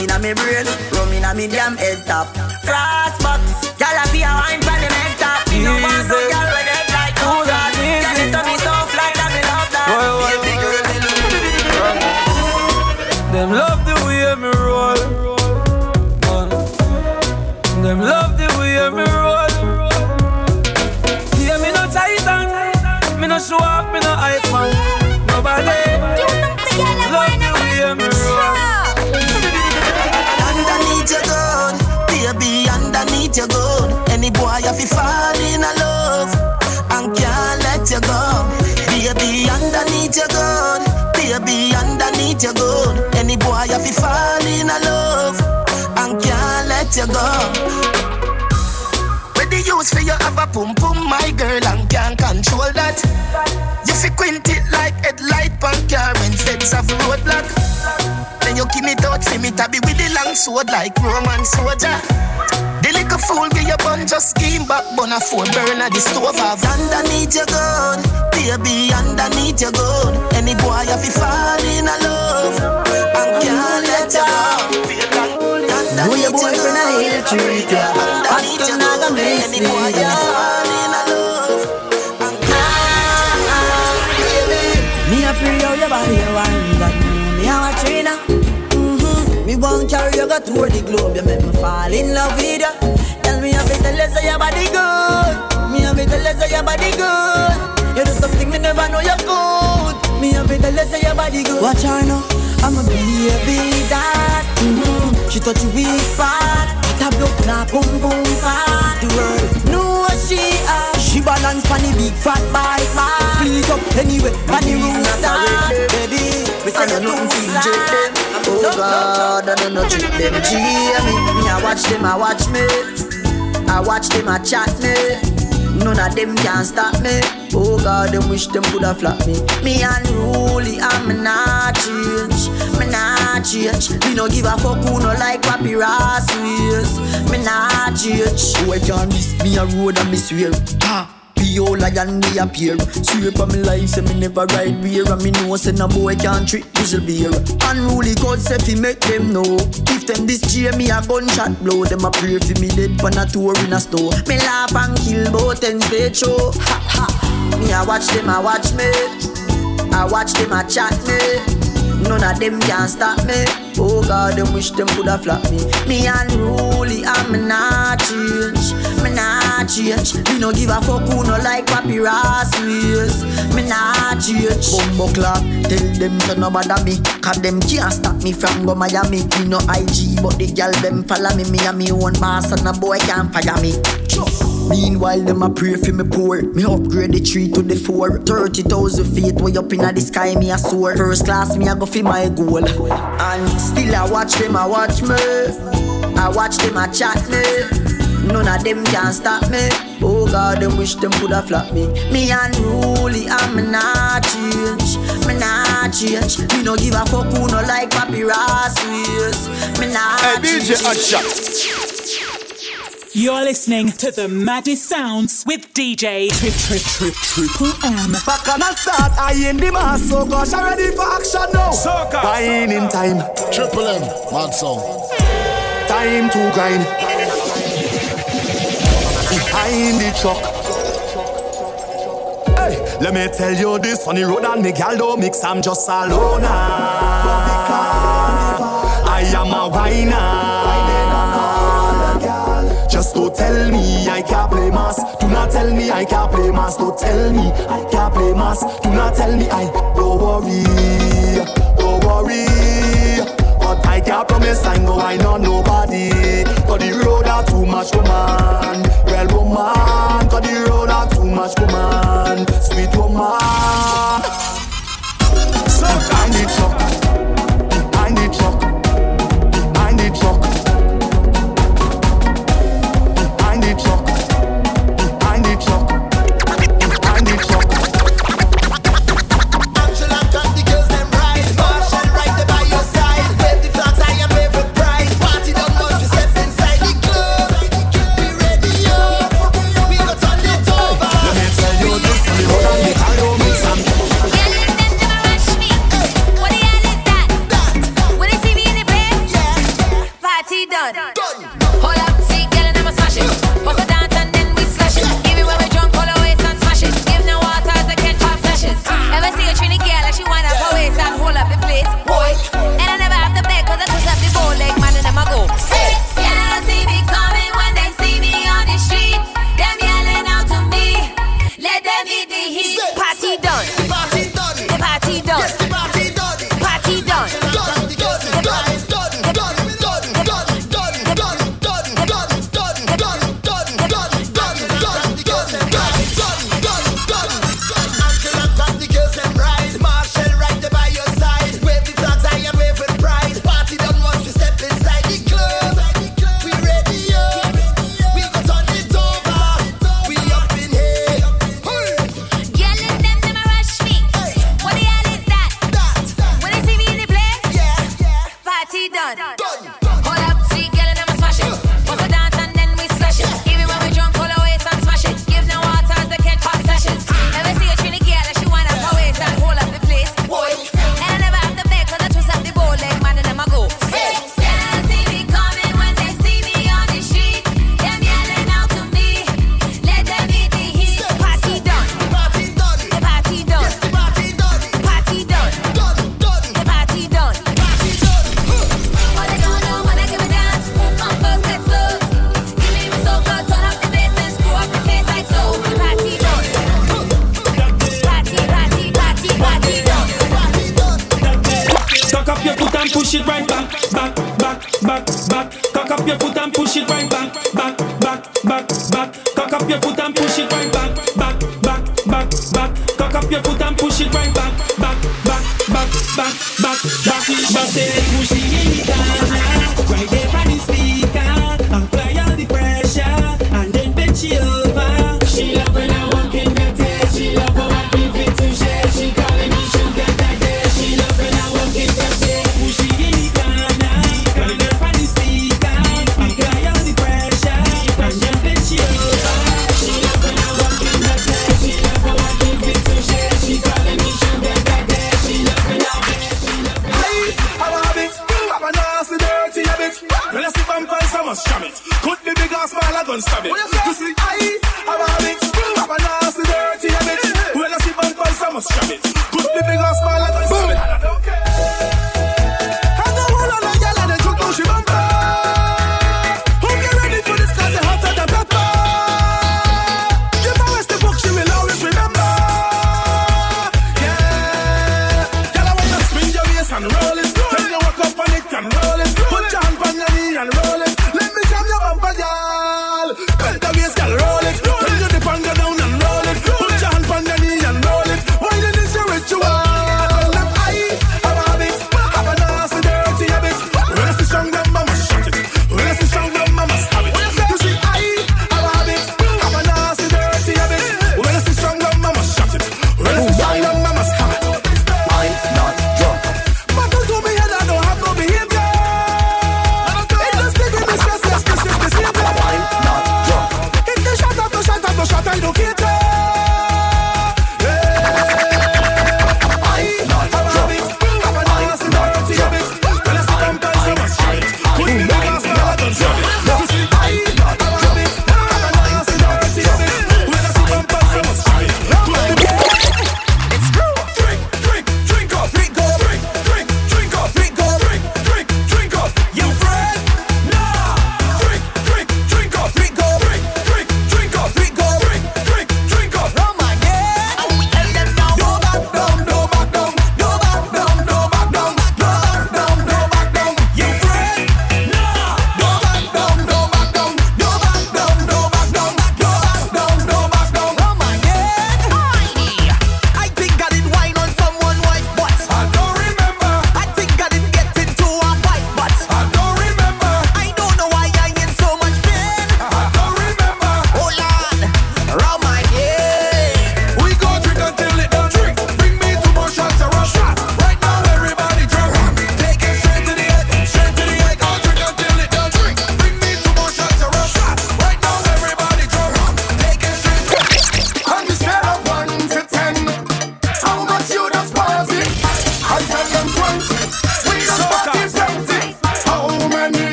inna me brain, rum inna me damn head top. Frost underneath your gun. Any boy have to fall in love and can't let you go. Where the use for you have a pum pum, my girl, and can't control that. You fi quint it like headlight pan car feds have roadblock. Then you give me touch, see me tabby with the long sword like Roman soldier. The little fool with your bun just scheme back, bun a four burner the stove off. Underneath your gun, baby, underneath your gun. Any boy have to fall in a love and can't let you go. Know your boyfriend a ill treat ya. Pastor not gonna miss me. Me a free out your body, you want that Me a watch you now. Won't carry you go tour the globe. You make me fall in love with you. Tell me a bit tell you say your body good. Me a bit tell you say your body good. You do something me never know you good. Me a bit tell you say your body good. Watch her now. I'm a baby that. Mm-hmm. She touch you weak spot. That blood clot, boom boom fat. The world know what she are. She balance on the big fat bike. Clean it up anyway, on the roof. Baby, we say you don't feel them. Oh God, I don't know treat them. G me, me I watch them, I watch me. I watch them, I chat me. None of them can stop me. Oh God, them wish them coulda flop me. Me unruly, I'm not change. Me not change. Me no give a fuck who no like ways. Me not change. Who oh, I can miss me a road and me swear. Ha. All lion me appear. Swear for me life say me never ride beer And me know say no boy can't treat whistle beer Unruly God say fi make them know. If them this cheer me a gunshot blow. Them a pray fi me dead pan a tour in a store. Me laugh and kill both ends they show. Ha ha. Me a watch them a watch me. I watch them a chat me None of them can stop me. Oh God, them wish them coulda flop me. Me unruly, I'm not change. Me not change. Me no give a fuck who no like papyrus ways. Me not change. Bumbo clock, tell them to no bother me. Cause them can't stop me from go Miami. Me no IG, but the girl them follow me. Me and me own boss and a boy can't fire me. your Meanwhile, them a pray for me poor. Me upgrade the three to the four. 30,000 feet way up in the sky, me a soar. First class, me a go for my goal. And still, I watch them, I watch me. I watch them, I chat me. None of them can stop me. Oh God, them wish them coulda flop me. Me unruly, I'm not change. Me not change. Me no give a fuck who no like paparazzi. Me not hey. DJ Acha. You're listening to the maddest sounds with DJ Trip Trip Trip Triple M. Back on the start, I in the mass, so gosh, I'm ready for action now. Soca. Dying in time. Triple M, mad song. Time to grind. Behind the truck. Hey, let me tell you this on the road and me gal don't mix. I'm just a loner. I am a whiner. Just don't tell me I can't play mass. Do not tell me I can't play mass. Don't tell me I can't play mass. Do not tell me I don't worry, don't worry. But I can't promise I know I know nobody. Cause the road are too much woman, real woman. Cause the road are too much woman, sweet woman. So kind of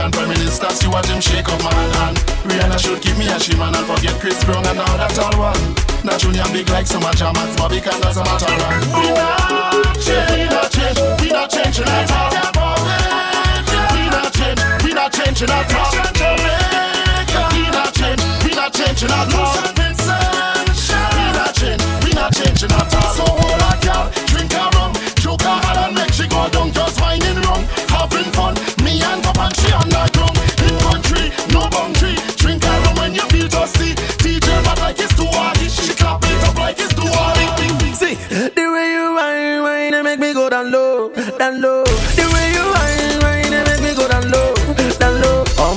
Egyptian prime minister Stuart them shake up my hand. Rihanna should give me a she and forget Chris Brown and all that all one. Not Junior big like so much Amats Bobby can doesn't matter of We not change, we not change, we not changing at all We not change, we not changing at all We not changing, we not changing at all We not changing, we not changing at all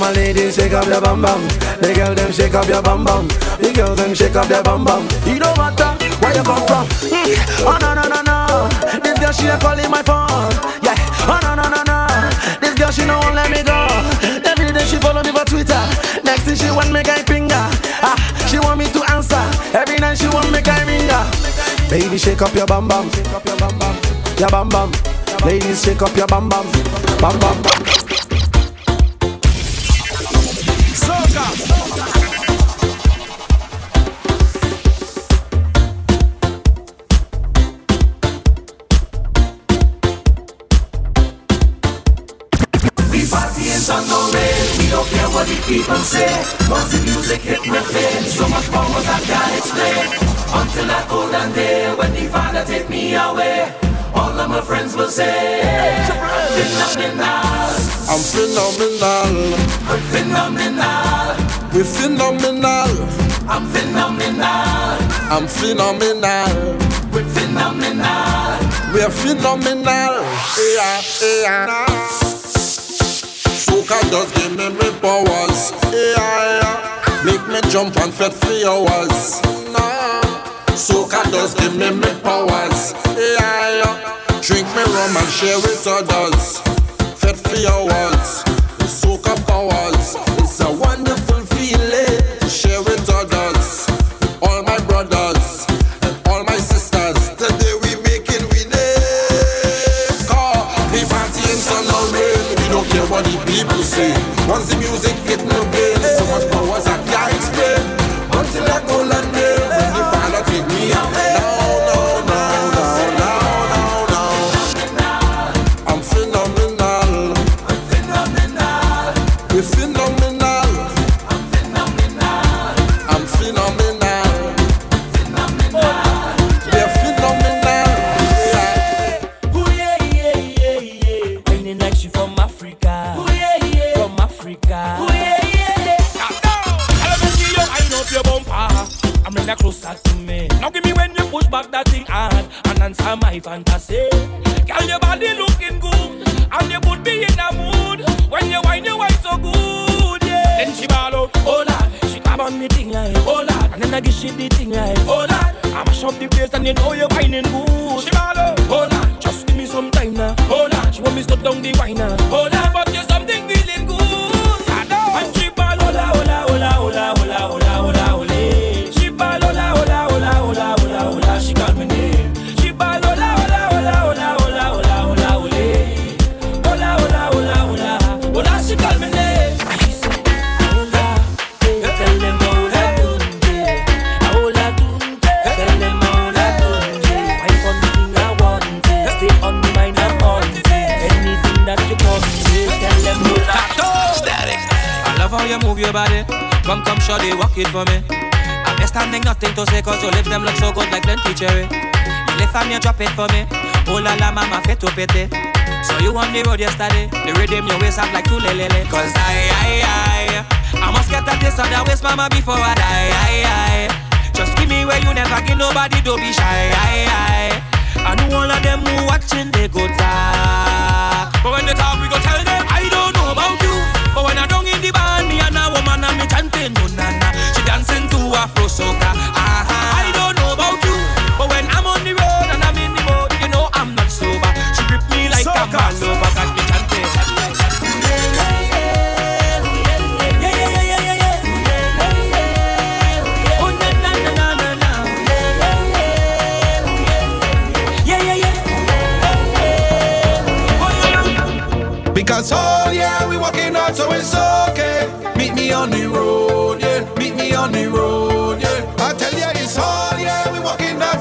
my ladies, shake up your bum bum. The girl them shake up your bum bum. The girl them shake up your bum bum. You don't matter where you come from. Mm. Oh no no no no, this girl she a calling my phone. Yeah. Oh no no no no, this girl she no won't let me go. Every day she follow me for Twitter. Next thing she want me guy finger. Ah, she want me to answer. Every night she want me guy ringer. Baby shake up your bum bum. Your bum bum. Ladies shake up your bum bum. Bum bum. music people say Once the music hit my head So much more what I can't explain Until that golden day When the father take me away All of my friends will say I'm phenomenal. I'm phenomenal. We're phenomenal. We're phenomenal. I'm phenomenal I'm phenomenal. We're phenomenal We're phenomenal. Yeah, yeah soca just give me me powers. Yeah, make me jump and fet three hours. Nah, soca does give me me powers. Yeah, drink me rum and share with others. Fet three hours, soca powers. runs the music and answer my fantasy. Girl, your body looking good and you put me in a mood when you whine, you whine so good, yeah. Then she ball out, oh lord, she grab on me thing like, oh lord, and then I give she the thing like, oh lord, I mash up the place and you know you're whining good. She ball out, oh lord, just give me some time now, oh lord, she want me stop down the wine now, oh but your body. Come, come, shorty, walk it for me. I'm standing, nothing to say, cause your lips them look so good like plenty cherry. You lift and you drop it for me. Oh la la, mama, fit to pity. So you on the road yesterday. The rhythm your waist up like two lele. Cause I, I, I, I must get a taste of that waist, mama, before I die. I, I. Just give me where you never give nobody, don't be shy. I, I. I know all of them who watching, they go talk. But when they talk, we go tell them, I don't know about you. But when I don't in the band, me and and me chanting, no na na. She dancing to Afro soca. Uh-huh. I don't know about you. But when I'm on the road and I'm in the boat, you know I'm not sober. She grip me like I'm all over, got me chanting. Because oh yeah, we working hard, so it's okay. Meet me on the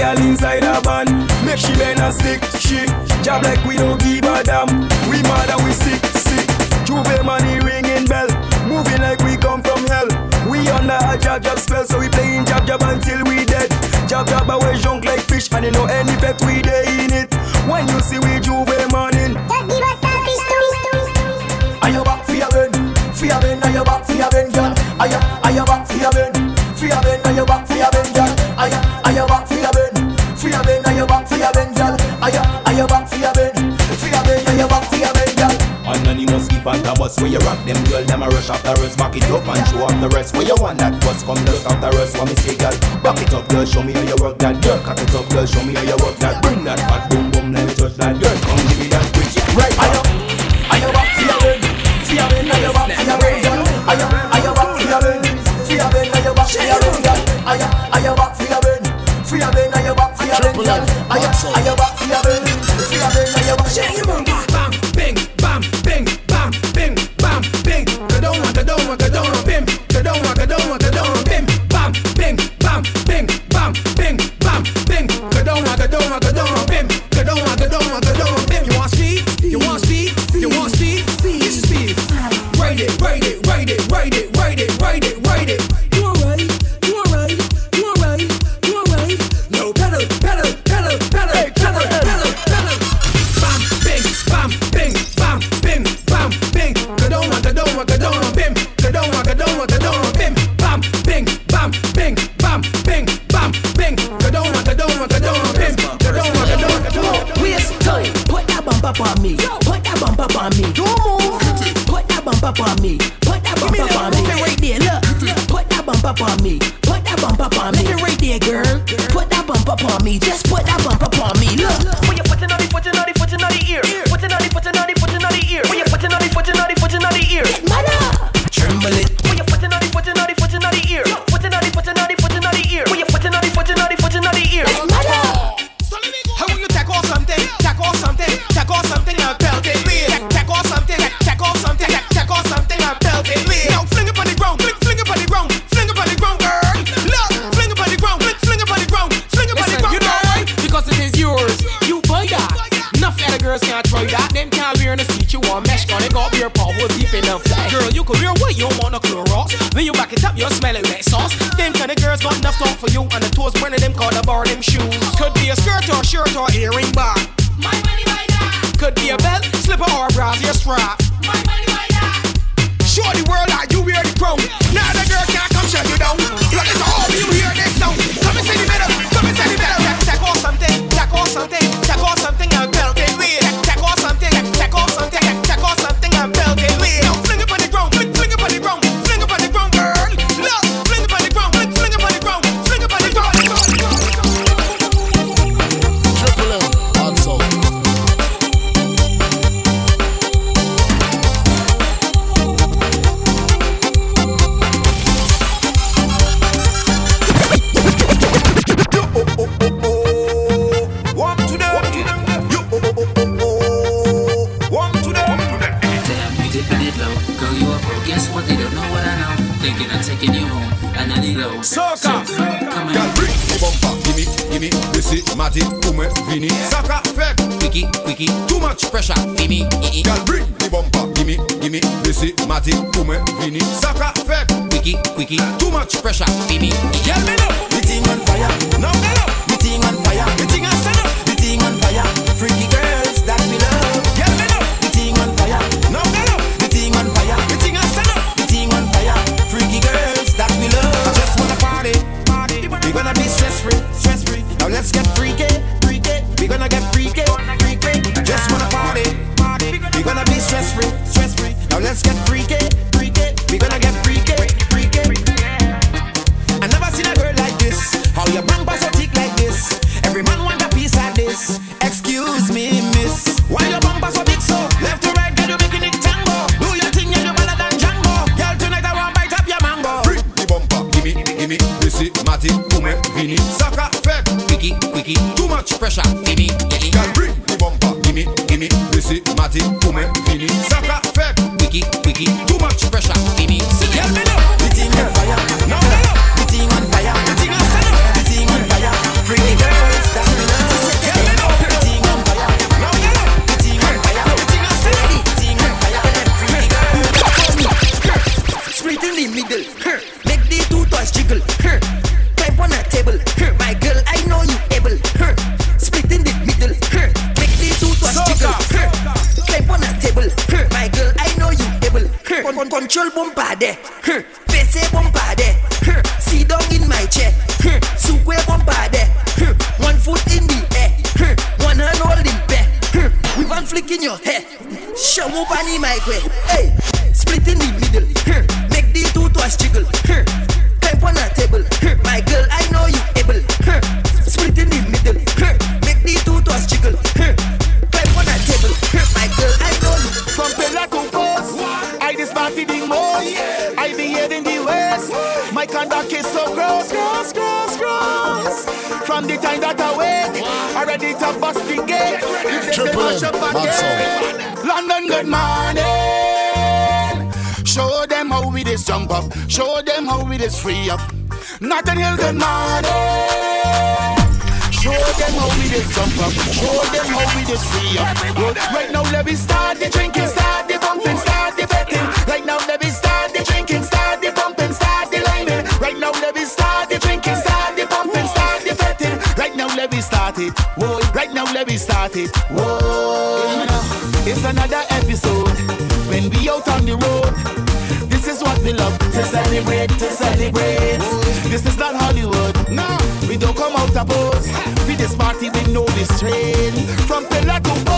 girl inside a van, make she bend and stick, she. Job like we don't give a damn, we mad and we sick, sick. J'ouvert money ringing bell, moving like we come from hell. We under a jab jab spell, so we playing jab jab until we dead. Jab jab away junk like fish, and you know any pet we day in it. When you see we J'ouvert morning, just give us a fish Are you back for your ben? For your ben, are you back for your ben, girl? Are you, are you back for your ben? For your ben, are you back for your ben, girl? Are you, back for your ben? For your ben, are you back for your ben, girl? Anonymous keep on the bus where you rock them girl Them a rush after us Back it up and show off the rest Where you want that bus come dust after us What me say girl Back it up girl Show me how you work that girl Cock it up girl Show me how you work that Bring that fat boom boom Let me touch that girl Come give me that quick Right Are you, are you back for your ben? For your ben, are you back I am, I am back for your burn, for I am back. Shake your. up. Show them how we just free up. Right now, let me start the drinking, start the bumping, start the betting. Right now, let me start the drinking, start the bumping, start the lining. Right now, let me start the drinking, start the bumping, start the betting. Right now, let me start it. Whoa. Right now, let me start it. Whoa. It's another episode when we out on the road. This is what we love to celebrate, to celebrate. This is not Hollywood. No, we don't come out to pose. We with no restraint. From pillar to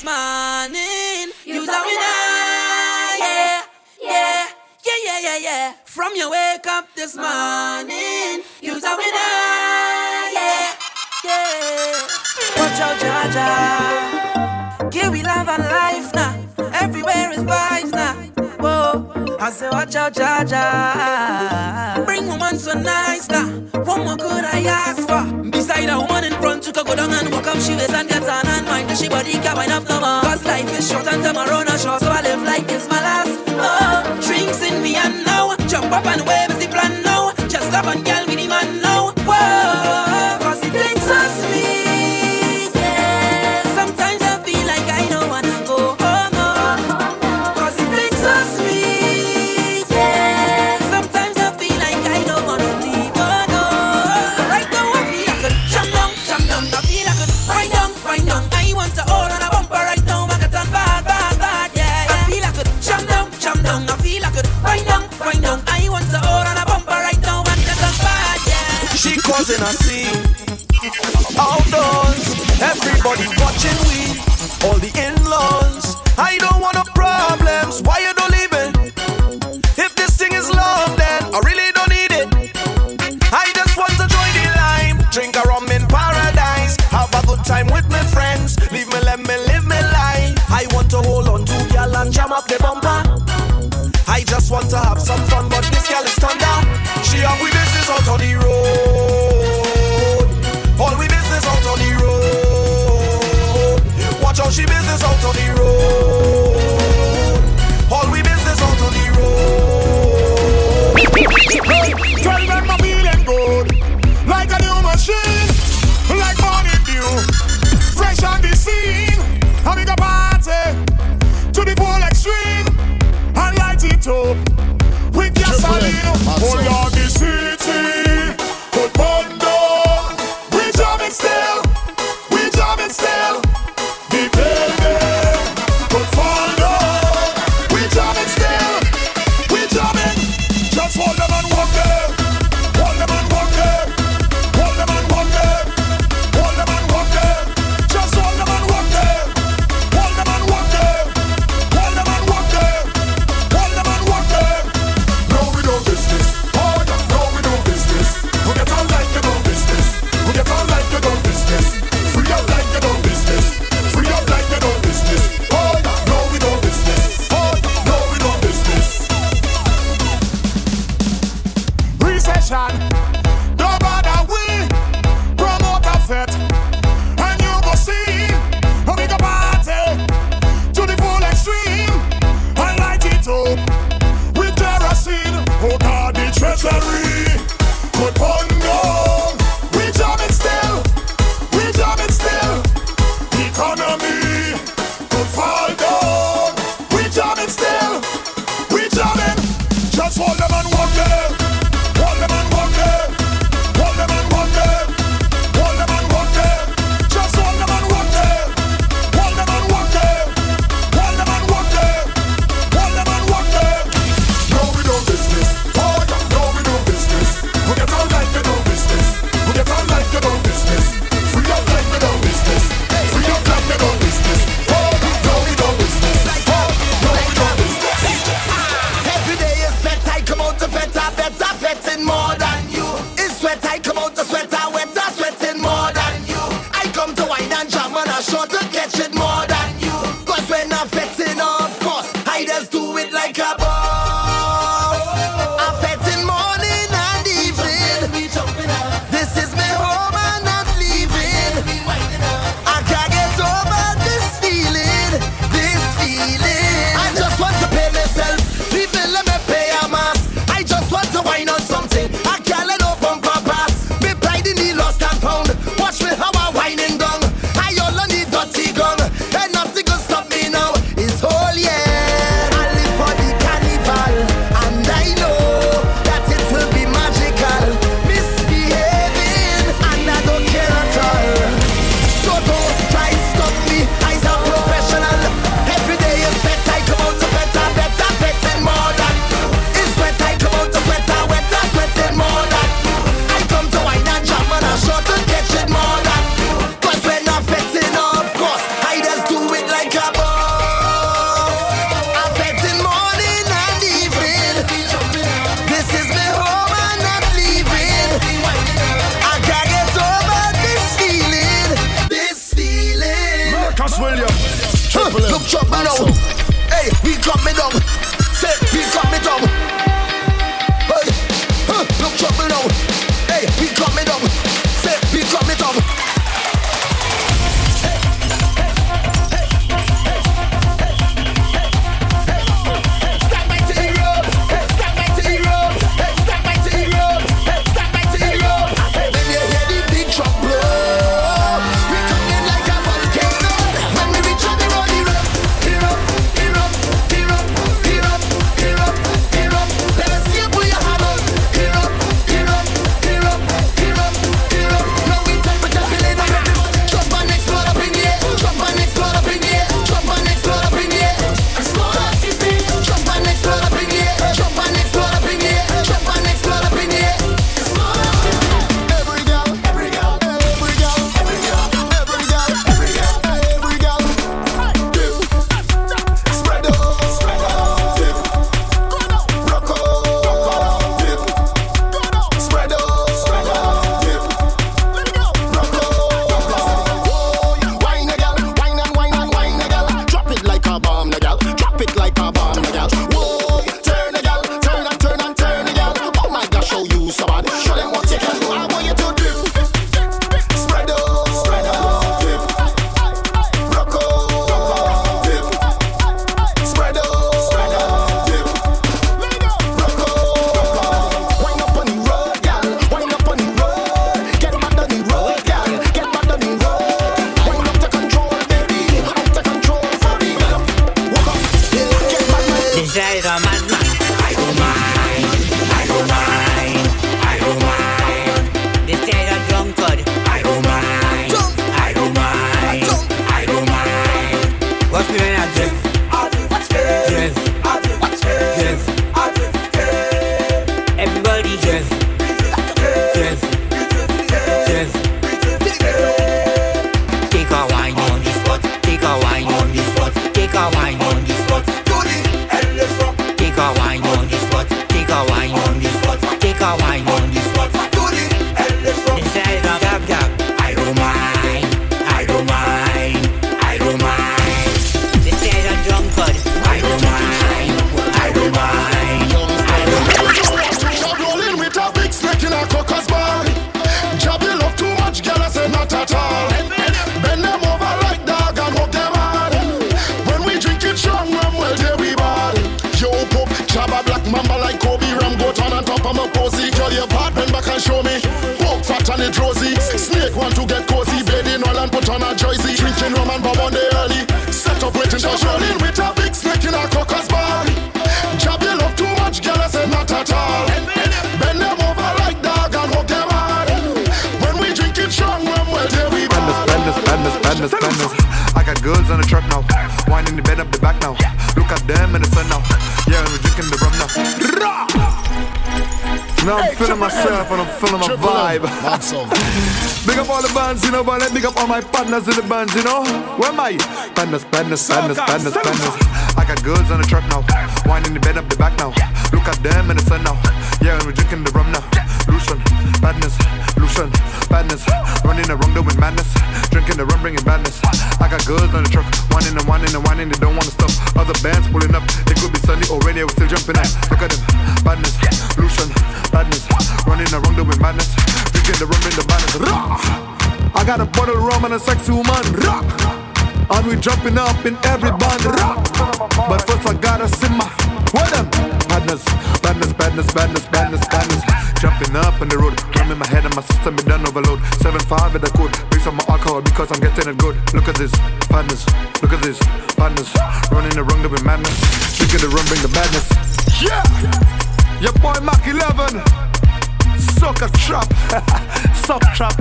this morning. tell me winner, yeah, yeah, yeah, yeah, yeah, yeah. From your wake up this morning, you tell me winner, yeah, yeah. Watch out, Jaja. Here we love and life now. Everywhere is bright. Say, watch out, cha cha. Bring woman so nice da. What more could I ask for? Beside a woman in front, you can go down and walk up. She waist and get on and mind. that she body can wind up no more. Cause life is short and tomorrow not sure. So I live like it's my last. Oh, drinks in me and now. Jump up and wave as the plan now. Just love and get the in-laws. I don't Spanish, Spanish, Spanish, Spanish. overload. 7-5 with the code. on my alcohol because I'm getting it good. Look at this, partners. Look at this, partners. Running the wrong with madness. Look at the run, bring the madness. Yeah! Your boy Mac 11. Sucker trap. Suck trap.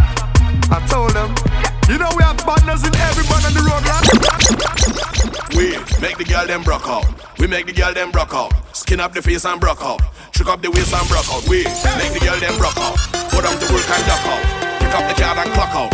I told him. You know we have partners in every band on the road, lad. We make the girl them broke out. We make the girl them broke out. Skin up the face and broke out. Trick up the waist and broke out. We make the girl them broke out. Put them the work and duck out. Pick up the card and clock out.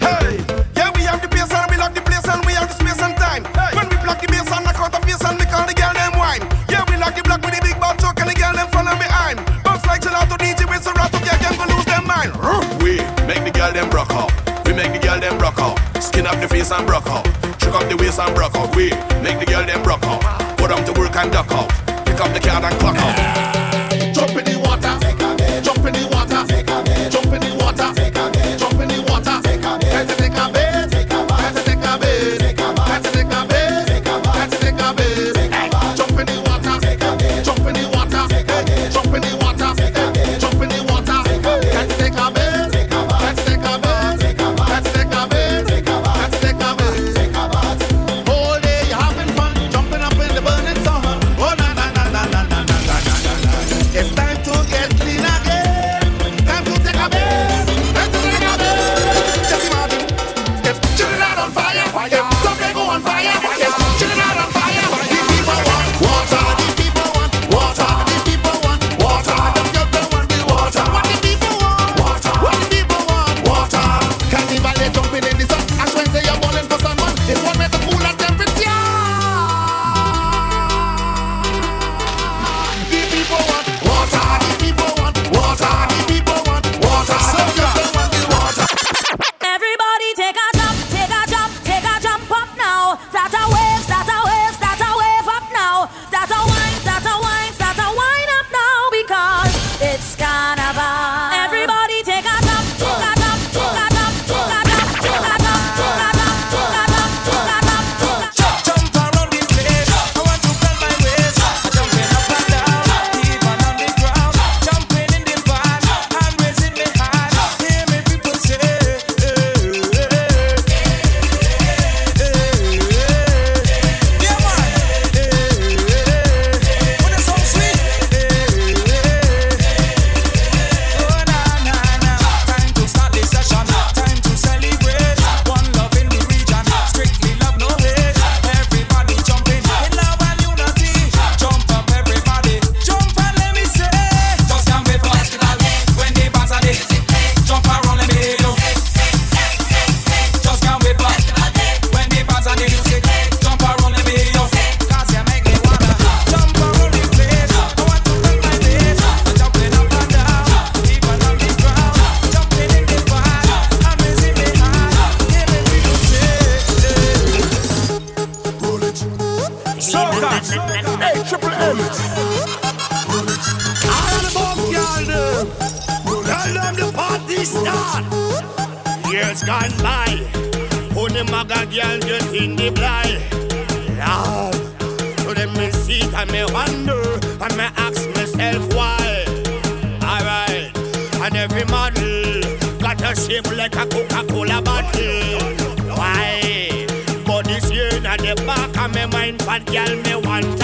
Hey, yeah, we have the bass and we lock the place and we have the space and time. Hey. When we block the bass and knock cut the face and we call the girl them wine. Yeah, we lock the block with the big bad talk and the girl them follow behind. Bounce like gelato DJ with Serato, yeah, them go lose their mind. We make the girl them broke out make the girl them rock out. Skin up the face and broke out. Shook up the waist and broke out. We make the girl them rock out. Put them to work and duck out. Pick up the card and clock out. Jump in the water. Jump in the water. Girl me want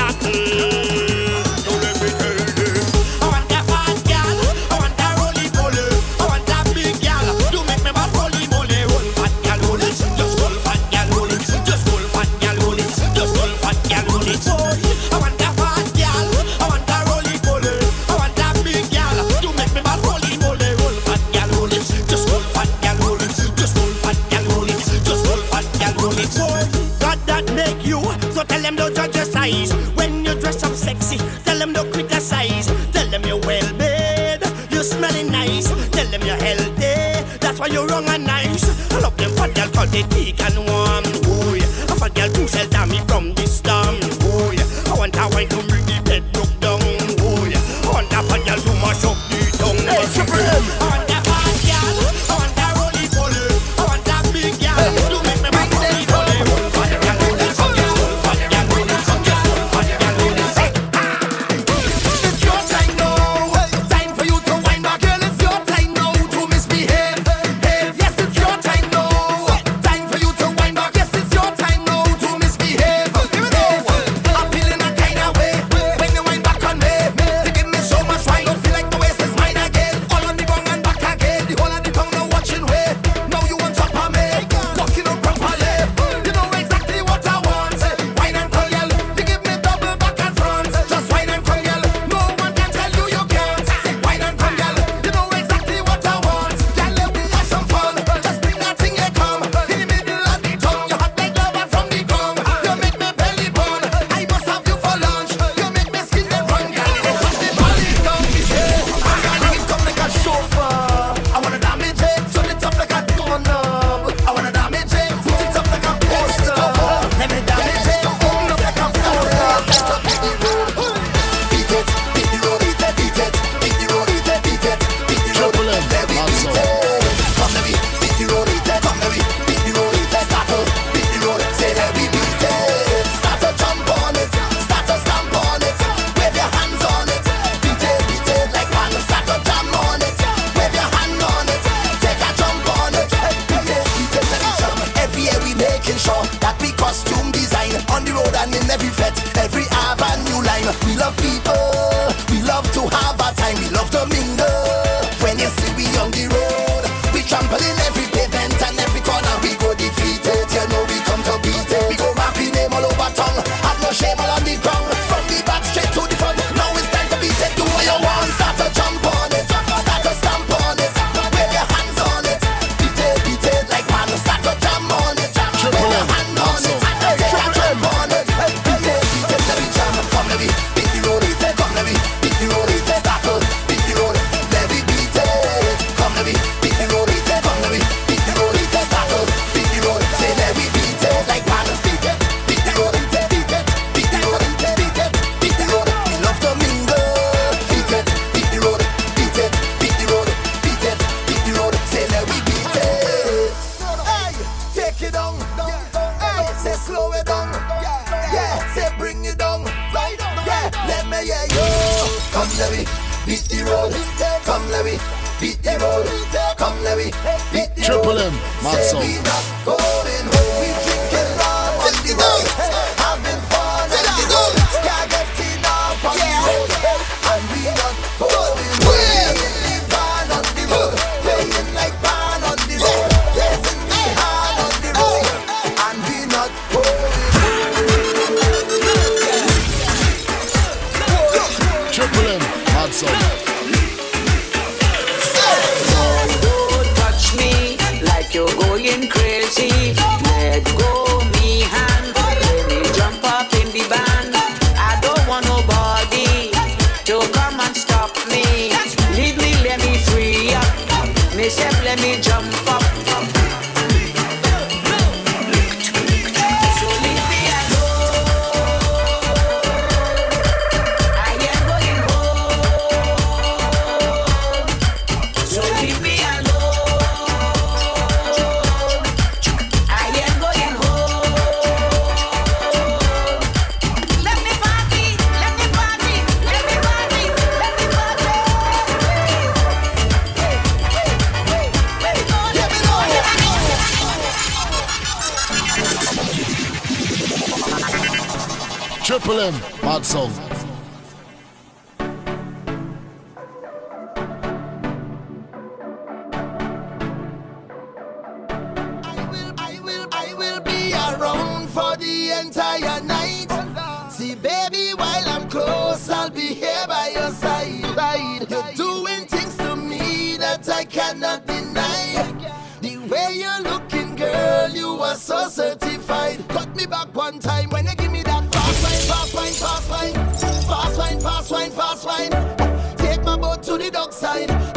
outside.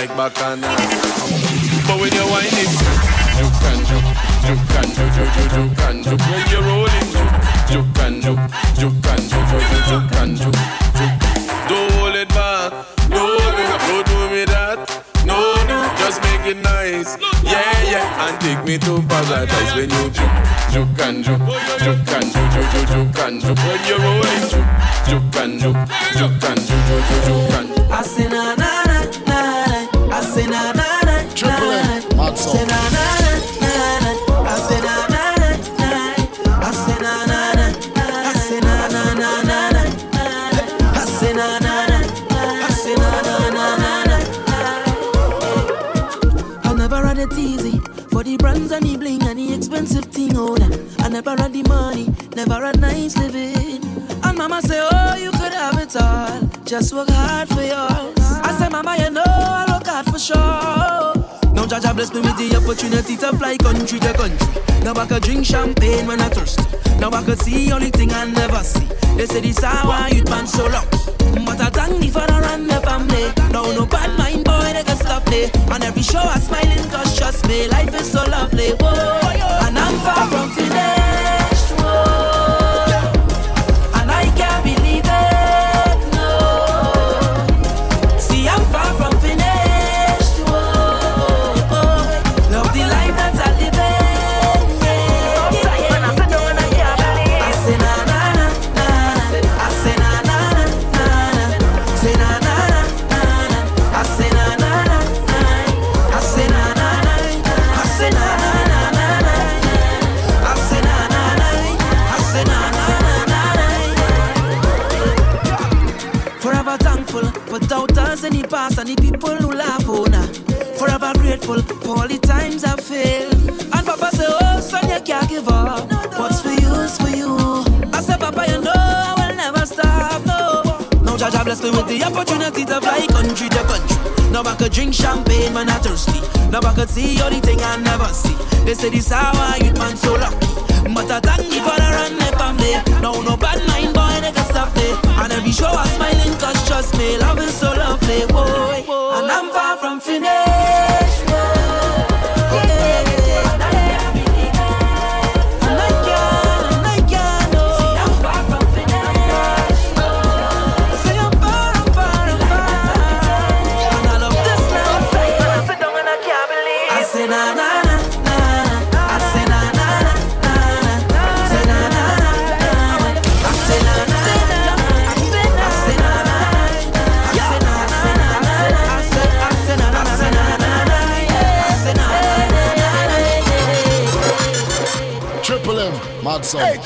like bacana. But when you're whining, juke and juke, juke and juke, juke, juke, juke and juke. When you're rolling, juke and juke, juke and juke, juke, juke and juke, juke. Don't hold it back, no, no, don't do me that, no, no, just make it nice, yeah, yeah, and take me to paradise when you juke, juke and juke, juke and juke, juke, juke, juke and juke. When you're rolling, juke, juke and juke, juke and juke, I juke and. Asinana say na na. Say na na na na na. I say na na na na. Na. I say na na na na na. I say na na na. I say na na na na na. I never had it easy for the brands and the bling and the expensive thing owner. I never had the money, never had nice living. And mama say, oh, you could have it all. Just work hard for yours. I say, mama, you know show. Now Jah Jah bless me with the opportunity to fly country to country. Now I could drink champagne when I thirst. Now I could see only thing I never see. They say this how youth man so lucky. But I thank the run the family. Now no bad mind boy they can stop me. On every show I smiling cause trust me life is so lovely. Whoa. And I'm far from finished. Past and the people who laugh oh, on her. Forever grateful for all the times I failed. And Papa say, Oh, son, you can't give up. What's for you is for you. I said, Papa, you know I will never stop. No. Now Jah Jah bless me with the opportunity to fly country to country. Now I could drink champagne when I thirsty. Now I could see all the thing I never see. They say this how I man so lucky. But I thank the run my family. No, no bad mind boy, they can stop me. And every show I'm smiling cause trust me, love is so lovely, boy. And I'm far from finished. Son. Hey,